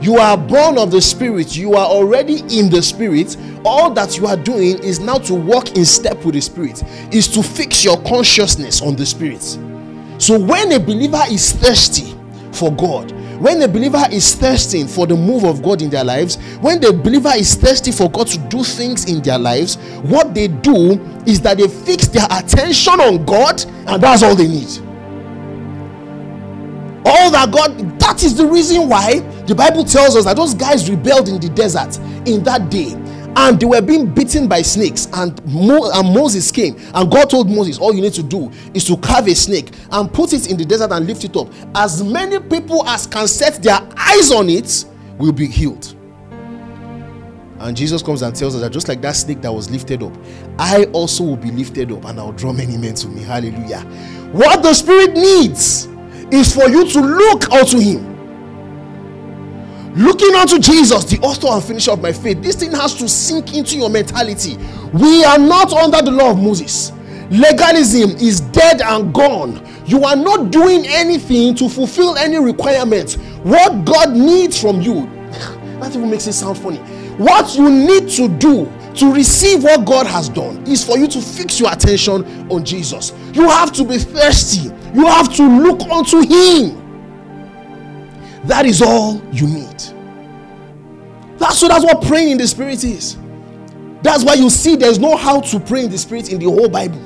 You are born of the Spirit, you are already in the Spirit. All that you are doing is now to walk in step with the Spirit, is to fix your consciousness on the Spirit. So when a believer is thirsty for God, when a believer is thirsting for the move of God in their lives, when the believer is thirsty for God to do things in their lives, what they do is that they fix their attention on God, and that's all they need. All that God, that is the reason why the Bible tells us that those guys rebelled in the desert in that day and they were being beaten by snakes. And, Mo- and moses came and god told moses all you need to do is to carve a snake and put it in the desert and lift it up. As many people as can set their eyes on it will be healed. And jesus comes and tells us that just like that snake that was lifted up i also will be lifted up and i'll draw many men to me. Hallelujah. What the spirit needs is for you to look unto him looking unto Jesus, the author and finisher of my faith, this thing has to sink into your mentality. We are not under the law of Moses. Legalism is dead and gone. You are not doing anything to fulfill any requirements. What God needs from you, that even makes it sound funny. What you need to do to receive what God has done is for you to fix your attention on Jesus. You have to be thirsty, you have to look unto Him. That is all you need. That's so that's what praying in the spirit is. That's why you see there's no how to pray in the spirit in the whole Bible.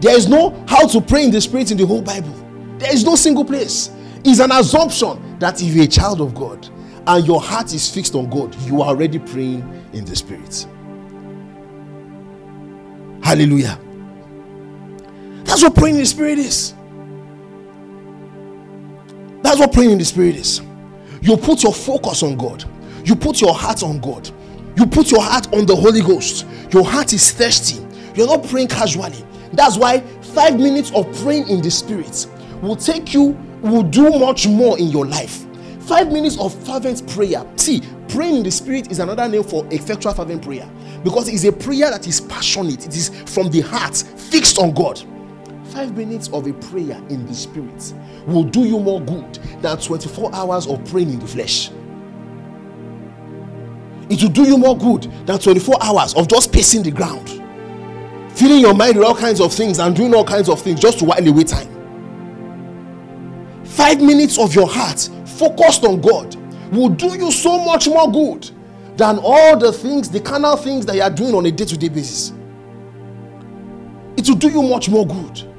There is no how to pray in the spirit in the whole Bible. There is no single place. It's an assumption that if you're a child of God and your heart is fixed on God, you are already praying in the spirit. Hallelujah. That's what praying in the spirit is. That's what praying in the spirit is. You put your focus on God, you put your heart on God, you put your heart on the Holy Ghost. Your heart is thirsty. You're not praying casually. That's why five minutes of praying in the spirit will take you, will do much more in your life. Five minutes of fervent prayer. See, praying in the spirit is another name for effectual fervent prayer because it's a prayer that is passionate, it is from the heart, fixed on God. Five minutes of a prayer in the spirit will do you more good than 24 hours of praying in the flesh. It will do you more good than 24 hours of just pacing the ground, filling your mind with all kinds of things and doing all kinds of things just to while away time. Five minutes of your heart focused on God will do you so much more good than all the things, the carnal things that you are doing on a day to day basis. It will do you much more good.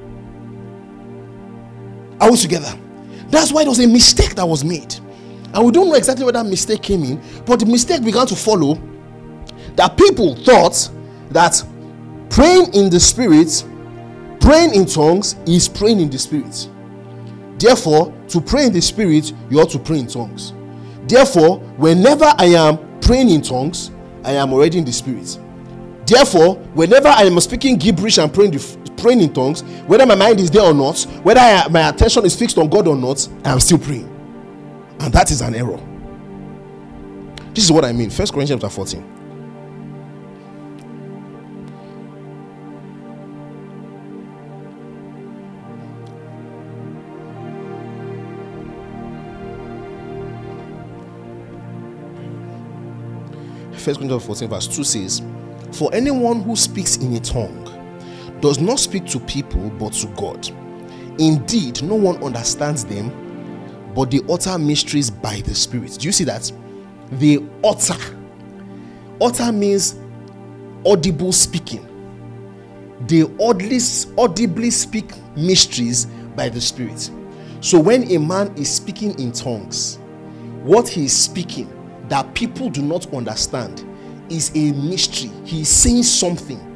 Are we together? That's why there was a mistake that was made. And we don't know exactly where that mistake came in, but the mistake began to follow that people thought that praying in the spirit, praying in tongues is praying in the spirit. Therefore, to pray in the spirit, you ought to pray in tongues. Therefore, whenever I am praying in tongues, I am already in the spirit. Therefore, whenever I am speaking gibberish and praying, praying in tongues, whether my mind is there or not, whether I, my attention is fixed on God or not, I am still praying. And that is an error. This is what I mean. First Corinthians chapter 14. First Corinthians 14, verse 2 says, For anyone who speaks in a tongue does not speak to people but to God. Indeed, no one understands them, but they utter mysteries by the Spirit. Do you see that? They utter. Utter means audible speaking. They audibly, audibly speak mysteries by the Spirit. So when a man is speaking in tongues, what he is speaking that people do not understand is a mystery. He is saying something.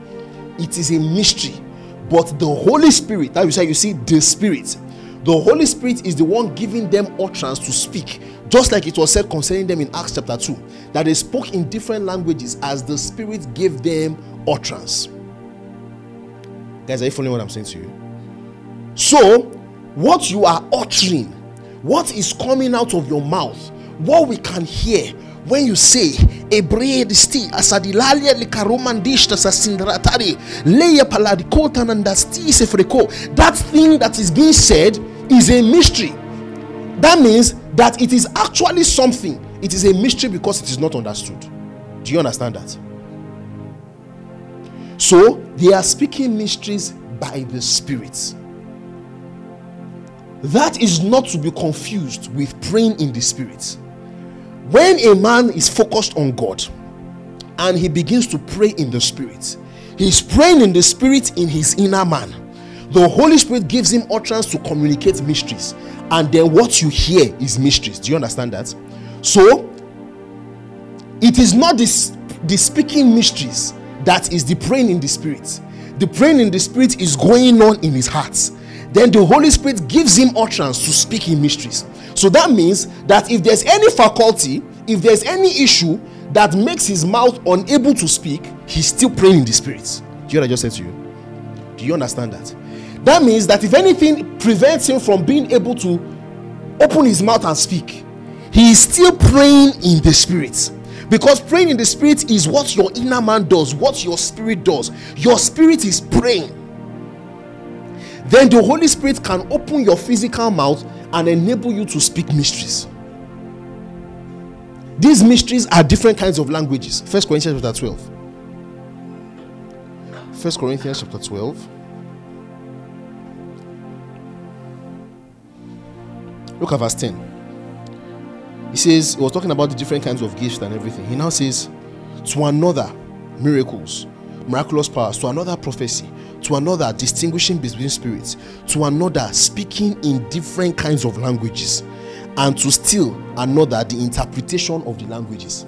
It is a mystery. But the Holy Spirit, that you say, you see, the Spirit, the Holy Spirit is the one giving them utterance to speak, just like it was said concerning them in Acts chapter 2, that they spoke in different languages as the Spirit gave them utterance. Guys, are you following what I'm saying to you? So, what you are uttering, what is coming out of your mouth, what we can hear when you say ebredisti asadilalia likaromandishta sasindratari leya paladikota nandasti sefreko that thing that is being said is a mystery. That means that it is actually something. It is a mystery because it is not understood. Do you understand that? So they are speaking mysteries by the spirit. That is not to be confused with praying in the spirit when a man is focused on God and he begins to pray in the spirit, he's praying in the spirit in his inner man. The Holy Spirit gives him utterance to communicate mysteries, and then what you hear is mysteries. Do you understand that? So, it is not this the speaking mysteries that is the praying in the spirit. The praying in the spirit is going on in his heart. Then the Holy Spirit gives him utterance to speak in mysteries. So that means that if there's any faculty, if there's any issue that makes his mouth unable to speak, he's still praying in the spirit. Do you know what I just said to you? Do you understand that? That means that if anything prevents him from being able to open his mouth and speak, he is still praying in the spirit. Because praying in the spirit is what your inner man does, what your spirit does. Your spirit is praying. Then the Holy Spirit can open your physical mouth and enable you to speak mysteries. These mysteries are different kinds of languages. First Corinthians chapter 12. First Corinthians chapter 12. Look at verse 10. He says, he was talking about the different kinds of gifts and everything. He now says, To another, miracles, miraculous powers, to another prophecy, to another distinguishing between spirits, to another speaking in different kinds of languages, and to still another the interpretation of the languages.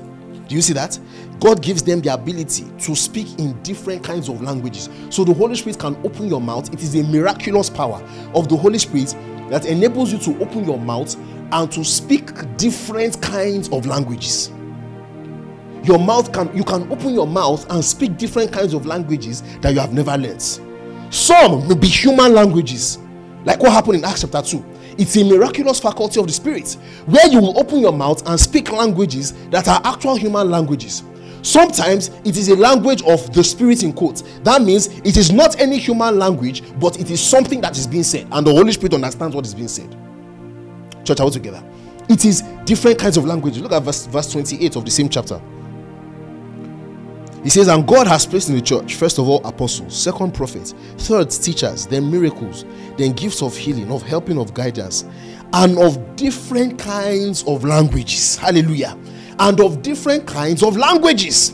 Do you see that? God gives them the ability to speak in different kinds of languages. So the Holy Spirit can open your mouth. It is a miraculous power of the Holy Spirit that enables you to open your mouth and to speak different kinds of languages. Your mouth can you can open your mouth and speak different kinds of languages that you have never learned. Some may be human languages, like what happened in Acts chapter 2. It's a miraculous faculty of the Spirit where you will open your mouth and speak languages that are actual human languages. Sometimes it is a language of the Spirit in quotes. That means it is not any human language, but it is something that is being said, and the Holy Spirit understands what is being said. Church, are we together? It is different kinds of languages. Look at verse, verse 28 of the same chapter. He says, And God has placed in the church, first of all, apostles, second, prophets, third, teachers, then miracles, then gifts of healing, of helping, of guidance, and of different kinds of languages. Hallelujah. And of different kinds of languages.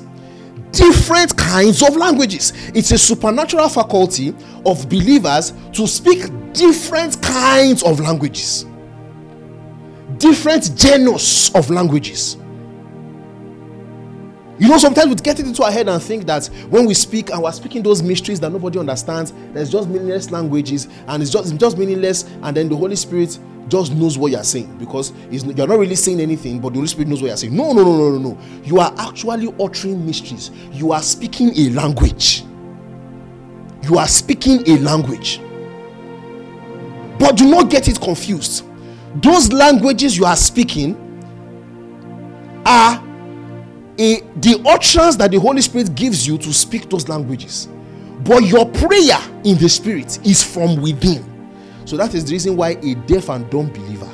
Different kinds of languages. It's a supernatural faculty of believers to speak different kinds of languages, different genus of languages. You know, sometimes we get it into our head and think that when we speak and we're speaking those mysteries that nobody understands, there's just meaningless languages and it's just, it's just meaningless, and then the Holy Spirit just knows what you're saying because you're not really saying anything, but the Holy Spirit knows what you're saying. No, no, no, no, no, no. You are actually uttering mysteries, you are speaking a language. You are speaking a language. But do not get it confused. Those languages you are speaking are the utterance that the Holy Spirit gives you to speak those languages. But your prayer in the Spirit is from within. So that is the reason why a deaf and dumb believer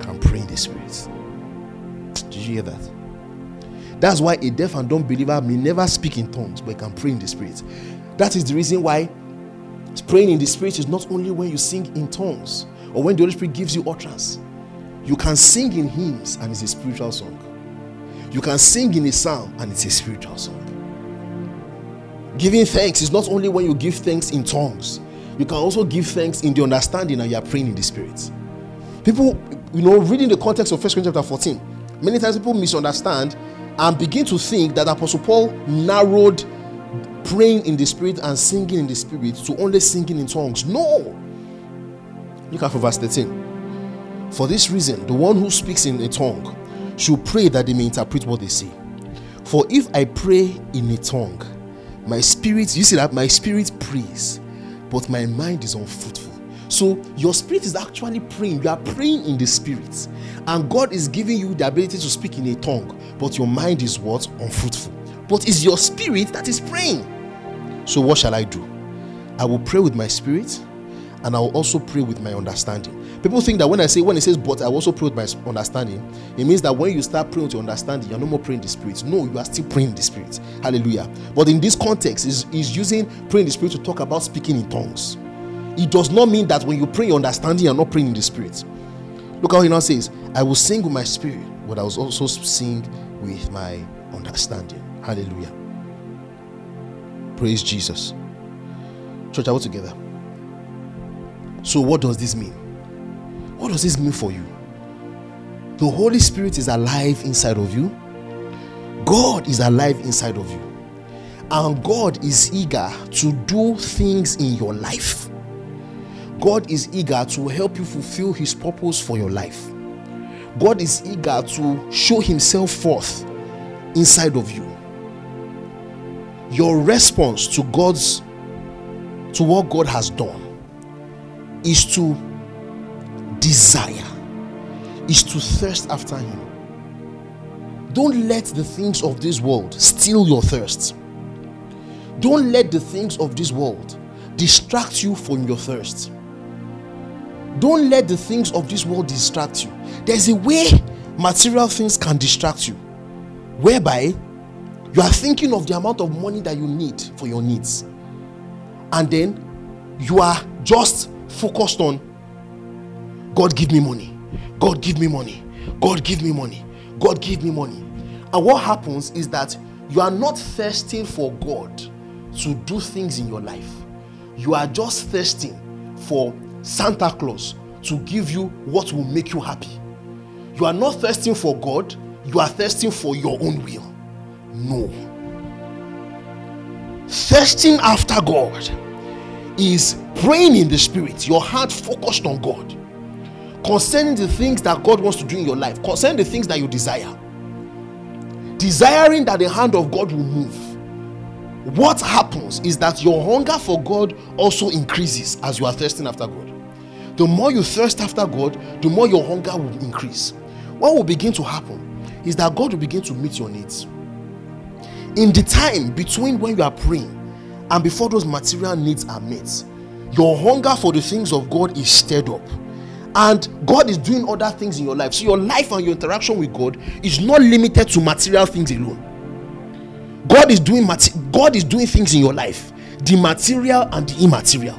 can pray in the Spirit. Did you hear that? That's why a deaf and dumb believer may never speak in tongues, but can pray in the Spirit. That is the reason why praying in the Spirit is not only when you sing in tongues or when the Holy Spirit gives you utterance. You can sing in hymns and it's a spiritual song. You can sing in a psalm and it's a spiritual song. Giving thanks is not only when you give thanks in tongues, you can also give thanks in the understanding and you are praying in the spirit. People, you know, reading the context of 1 Corinthians chapter 14, many times people misunderstand and begin to think that Apostle Paul narrowed praying in the spirit and singing in the spirit to only singing in tongues. No. Look at verse 13. For this reason, the one who speaks in a tongue should pray that they may interpret what they say. For if I pray in a tongue, my spirit, you see that my spirit prays, but my mind is unfruitful. So your spirit is actually praying. You are praying in the spirit, and God is giving you the ability to speak in a tongue, but your mind is what? Unfruitful. But it's your spirit that is praying. So what shall I do? I will pray with my spirit, and I will also pray with my understanding. People think that when I say when it says but I also pray with my understanding, it means that when you start praying with your understanding, you're no more praying the spirit. No, you are still praying the spirit. Hallelujah. But in this context, is is using praying in the spirit to talk about speaking in tongues. It does not mean that when you pray your understanding, you're not praying in the spirit. Look how he now says, I will sing with my spirit, but I will also sing with my understanding. Hallelujah. Praise Jesus. Church, are we together? So, what does this mean? What does this mean for you? The Holy Spirit is alive inside of you. God is alive inside of you. And God is eager to do things in your life. God is eager to help you fulfill His purpose for your life. God is eager to show Himself forth inside of you. Your response to God's to what God has done is to desire, is to thirst after Him. Don't let the things of this world steal your thirst. Don't let the things of this world distract you from your thirst. Don't let the things of this world distract you. There's a way material things can distract you, whereby you are thinking of the amount of money that you need for your needs, and then you are just focused on God, give me money. God, give me money. God, give me money. God, give me money. And what happens is that You are not thirsting for God to do things in your life. You are just thirsting for Santa Claus to give you what will make you happy. You are not thirsting for God, you are thirsting for your own will. No. Thirsting after God is praying in the spirit, your heart focused on God, concerning the things that God wants to do in your life, concerning the things that you desire, desiring that the hand of God will move. What happens is that your hunger for God also increases as you are thirsting after God. The more you thirst after God, the more your hunger will increase. What will begin to happen is that God will begin to meet your needs. In the time between when you are praying and before those material needs are met, your hunger for the things of God is stirred up. And God is doing other things in your life. So your life and your interaction with God is not limited to material things alone. God is doing God is doing things in your life, the material and the immaterial.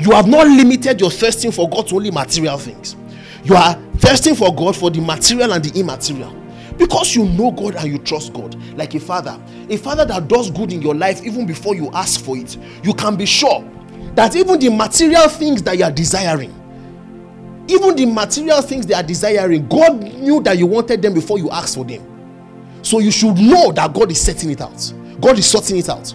You have not limited your thirsting for God to only material things. You are thirsting for God for the material and the immaterial because you know God and you trust God, like a father, a father that does good in your life even before you ask for it, you can be sure that even the material things that you are desiring, even the material things they are desiring, God knew that you wanted them before you asked for them. So you should know that God is setting it out, God is sorting it out,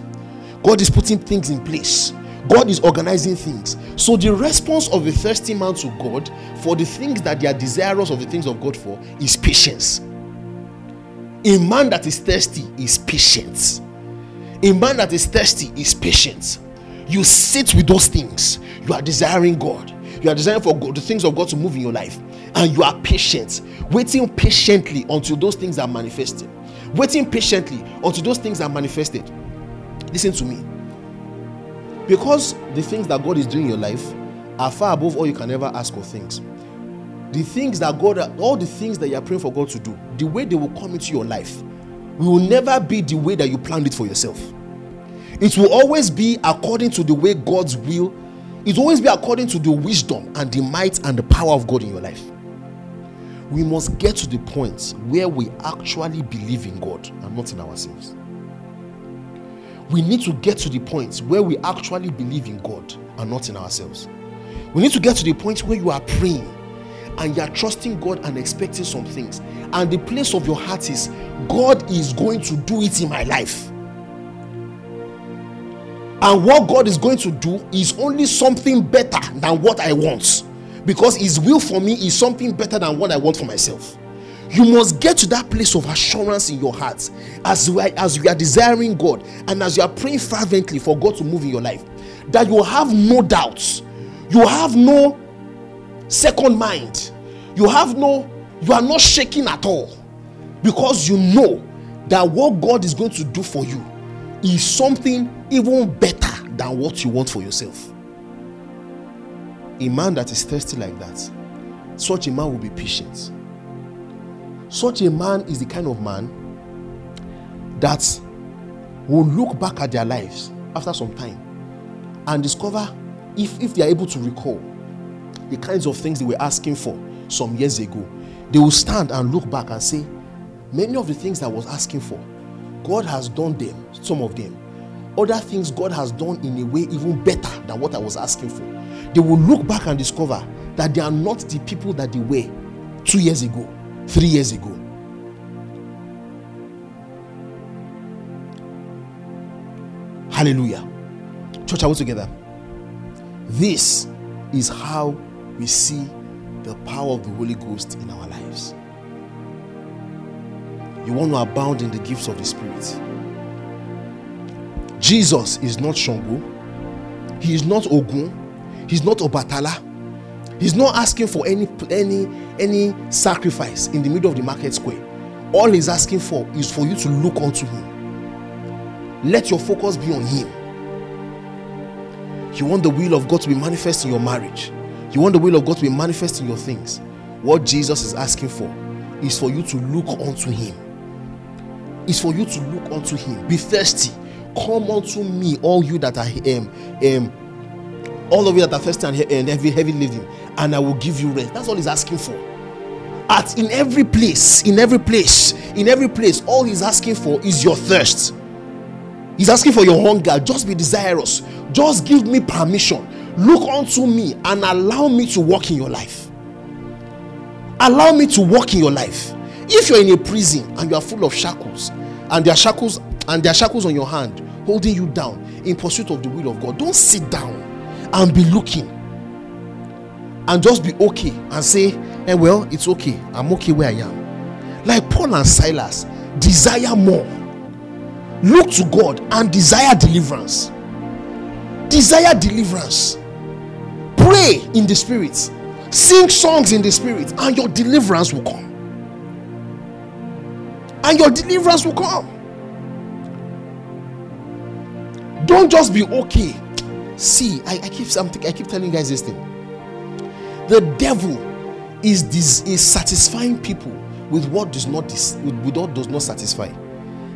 God is putting things in place. God is organizing things. So the response of a thirsty man to God for the things that they are desirous of the things of God for is patience. A man that is thirsty is patient. A man that is thirsty is patient. You sit with those things. You are desiring God. You are designed for God, the things of God to move in your life. And you are patient, waiting patiently until those things are manifested. Waiting patiently until those things are manifested. Listen to me. Because the things that God is doing in your life are far above all you can ever ask or things the things that God, all the things that you are praying for God to do, the way they will come into your life will never be the way that you planned it for yourself. It will always be according to the way God's will, it always be according to the wisdom and the might and the power of God in your life. We must get to the point where we actually believe in God and not in ourselves. We need to get to the point where we actually believe in God and not in ourselves. We need to get to the point where you are praying and you are trusting God and expecting some things, and the place of your heart is God is going to do it in my life. And what God is going to do is only something better than what I want because His will for me is something better than what I want for myself. You must get to that place of assurance in your heart as you are, as you are desiring God and as you are praying fervently for God to move in your life that you have no doubts, you have no second mind. You have no, you are not shaking at all because you know that what God is going to do for you is something even better than what you want for yourself. A man that is thirsty like that, such a man will be patient. Such a man is the kind of man that will look back at their lives after some time and discover if, if they are able to recall the kinds of things they were asking for some years ago, they will stand and look back and say, Many of the things I was asking for, God has done them, some of them. Other things God has done in a way even better than what I was asking for. They will look back and discover that they are not the people that they were two years ago, three years ago. Hallelujah. Church, are we together? This is how we see the power of the Holy Ghost in our lives. You want to abound in the gifts of the Spirit. Jesus is not Shango. He is not Ogun. He's not Obatala. He's not asking for any any any sacrifice in the middle of the market square. All he's asking for is for you to look unto him. Let your focus be on him. You want the will of God to be manifest in your marriage. You want the will of God to be manifest in your things. What Jesus is asking for is for you to look unto Him. Is for you to look unto Him. Be thirsty. Come unto me, all you that are um, um, all of you that are thirsty and heavy, heavy living, and I will give you rest. That's all He's asking for. At in every place, in every place, in every place, all he's asking for is your thirst. He's asking for your hunger. Just be desirous. Just give me permission. Look unto me and allow me to walk in your life. Allow me to walk in your life. If you're in a prison and you are full of shackles, and there are shackles and there are shackles on your hand holding you down in pursuit of the will of God, don't sit down and be looking and just be okay and say, eh, well, it's okay. I'm okay where I am. Like Paul and Silas, desire more. Look to God and desire deliverance. Desire deliverance. Pray in the spirit. Sing songs in the spirit, and your deliverance will come. And your deliverance will come. Don't just be okay. See, I, I keep something, I keep telling you guys this thing. The devil is this is satisfying people with what does not dis, with, what does not satisfy.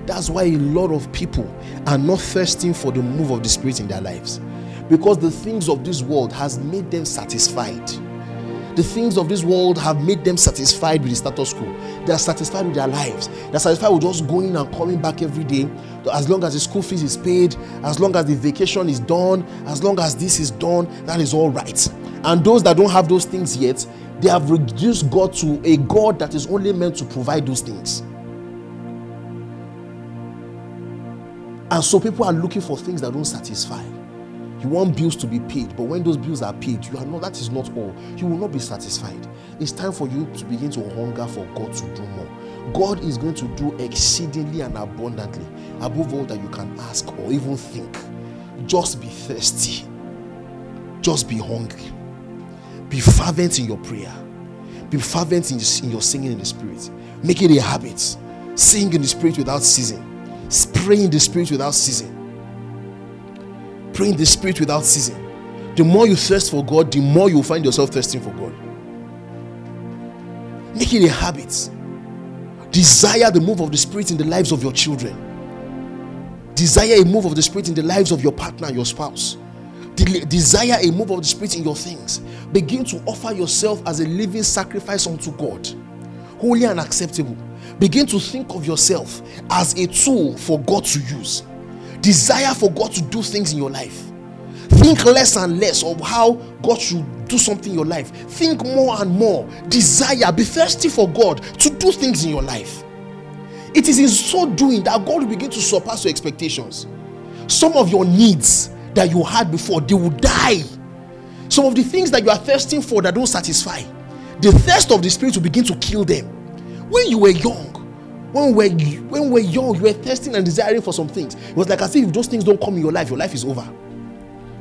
That's why a lot of people are not thirsting for the move of the spirit in their lives because the things of this world has made them satisfied the things of this world have made them satisfied with the status quo. They are satisfied with their lives. They are satisfied with just going and coming back every day. As long as the school fees is paid, as long as the vacation is done, as long as this is done, that is all right. And those that don't have those things yet, they have reduced God to a God that is only meant to provide those things. And so people are looking for things that don't satisfy. You want bills to be paid, but when those bills are paid, you are not that is not all. You will not be satisfied. It's time for you to begin to hunger for God to do more. God is going to do exceedingly and abundantly above all that you can ask or even think. Just be thirsty. Just be hungry. Be fervent in your prayer. Be fervent in your singing in the spirit. Make it a habit. Sing in the spirit without ceasing. Pray in the spirit without ceasing Pray in the spirit without ceasing. The more you thirst for God, the more you find yourself thirsting for God. Make it a habit. Desire the move of the Spirit in the lives of your children. Desire a move of the Spirit in the lives of your partner, your spouse. De- desire a move of the Spirit in your things. Begin to offer yourself as a living sacrifice unto God, holy and acceptable. Begin to think of yourself as a tool for God to use desire for God to do things in your life. Think less and less of how God should do something in your life. Think more and more. Desire, be thirsty for God to do things in your life. It is in so doing that God will begin to surpass your expectations. Some of your needs that you had before, they will die. Some of the things that you are thirsting for that don't satisfy, the thirst of the Spirit will begin to kill them. When you were young, when we're when we're young, you were thirsting and desiring for some things. It was like as if those things don't come in your life, your life is over.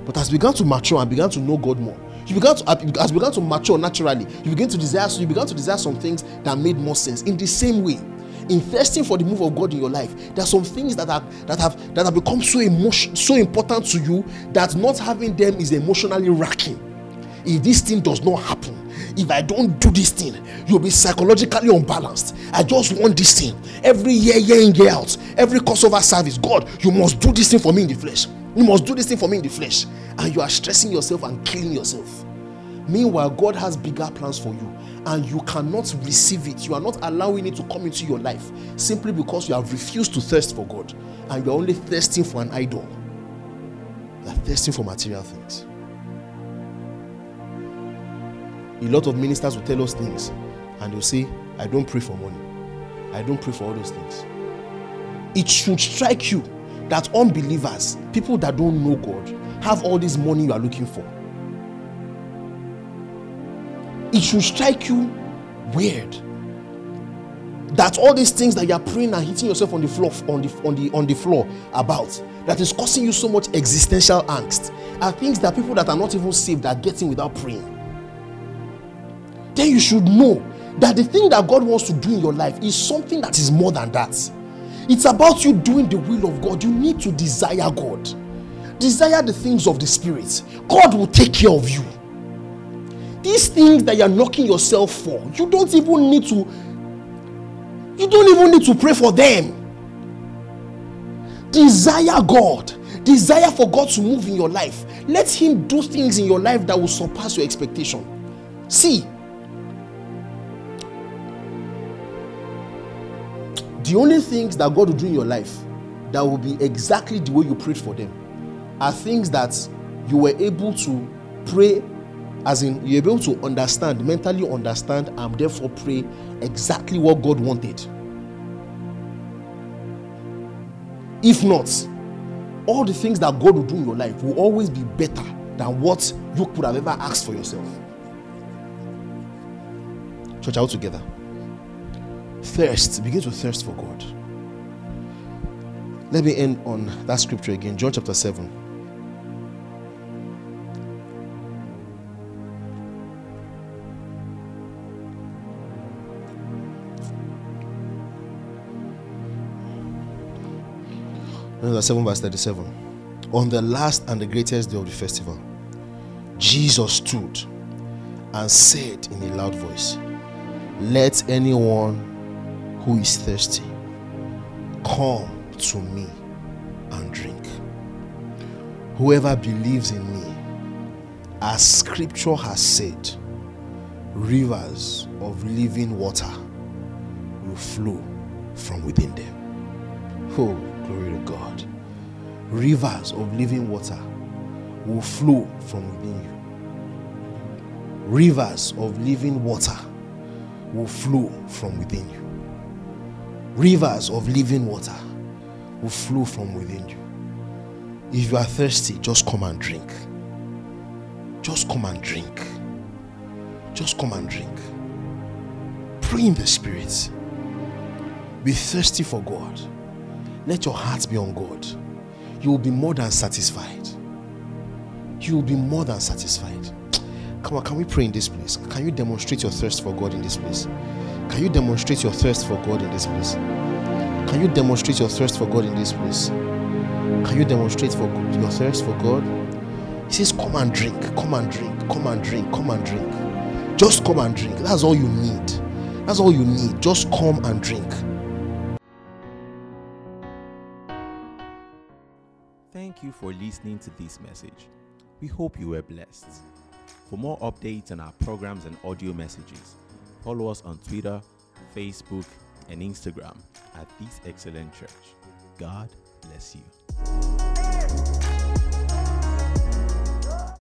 But as you began to mature and began to know God more, you began to as you began to mature naturally, you begin to desire so you began to desire some things that made more sense. In the same way, in thirsting for the move of God in your life, there are some things that are that have that have become so emotion so important to you that not having them is emotionally racking. If this thing does not happen, if I don't do this thing, you'll be psychologically unbalanced. I just want this thing every year, year in, year out, every crossover service. God, you must do this thing for me in the flesh. You must do this thing for me in the flesh. And you are stressing yourself and killing yourself. Meanwhile, God has bigger plans for you, and you cannot receive it. You are not allowing it to come into your life simply because you have refused to thirst for God and you're only thirsting for an idol. You're thirsting for material things. A lot of ministers will tell us things and they'll say, I don't pray for money. I don't pray for all those things. It should strike you that unbelievers, people that don't know God, have all this money you are looking for. It should strike you weird that all these things that you are praying and hitting yourself on the floor on the on the on the floor about that is causing you so much existential angst are things that people that are not even saved are getting without praying then you should know that the thing that God wants to do in your life is something that is more than that. It's about you doing the will of God. You need to desire God. Desire the things of the Spirit. God will take care of you. These things that you're knocking yourself for, you don't even need to you don't even need to pray for them. Desire God. Desire for God to move in your life. Let him do things in your life that will surpass your expectation. See, The only things that God will do in your life that will be exactly the way you prayed for them are things that you were able to pray as in you're able to understand mentally understand and therefore pray exactly what god wanted. If not all the things that god will do in your life will always be better than what you could have ever asked for yourself. Church out together thirst. Begin to thirst for god. Let me end on that scripture again john chapter 7 Number 7 verse 37. On the last and the greatest day of the festival, Jesus stood and said in a loud voice, Let anyone who is thirsty come to me and drink. Whoever believes in me, as scripture has said, rivers of living water will flow from within them. Oh, glory to God. Rivers of living water will flow from within you. Rivers of living water will flow from within you. Rivers of living water will flow from within you. If you are thirsty, just come and drink. Just come and drink. Just come and drink. Pray in the Spirit. Be thirsty for God. Let your heart be on God. You will be more than satisfied. You will be more than satisfied. Come on, can we pray in this place? Can you demonstrate your thirst for God in this place? Can you demonstrate your thirst for God in this place? Can you demonstrate your thirst for God in this place? Can you demonstrate for your thirst for God? He says, Come and drink, come and drink, come and drink, come and drink. Just come and drink. That's all you need. That's all you need. Just come and drink. Thank you for listening to this message. We hope you were blessed. For more updates on our programs and audio messages, follow us on Twitter, Facebook, and Instagram at This Excellent Church. God bless you.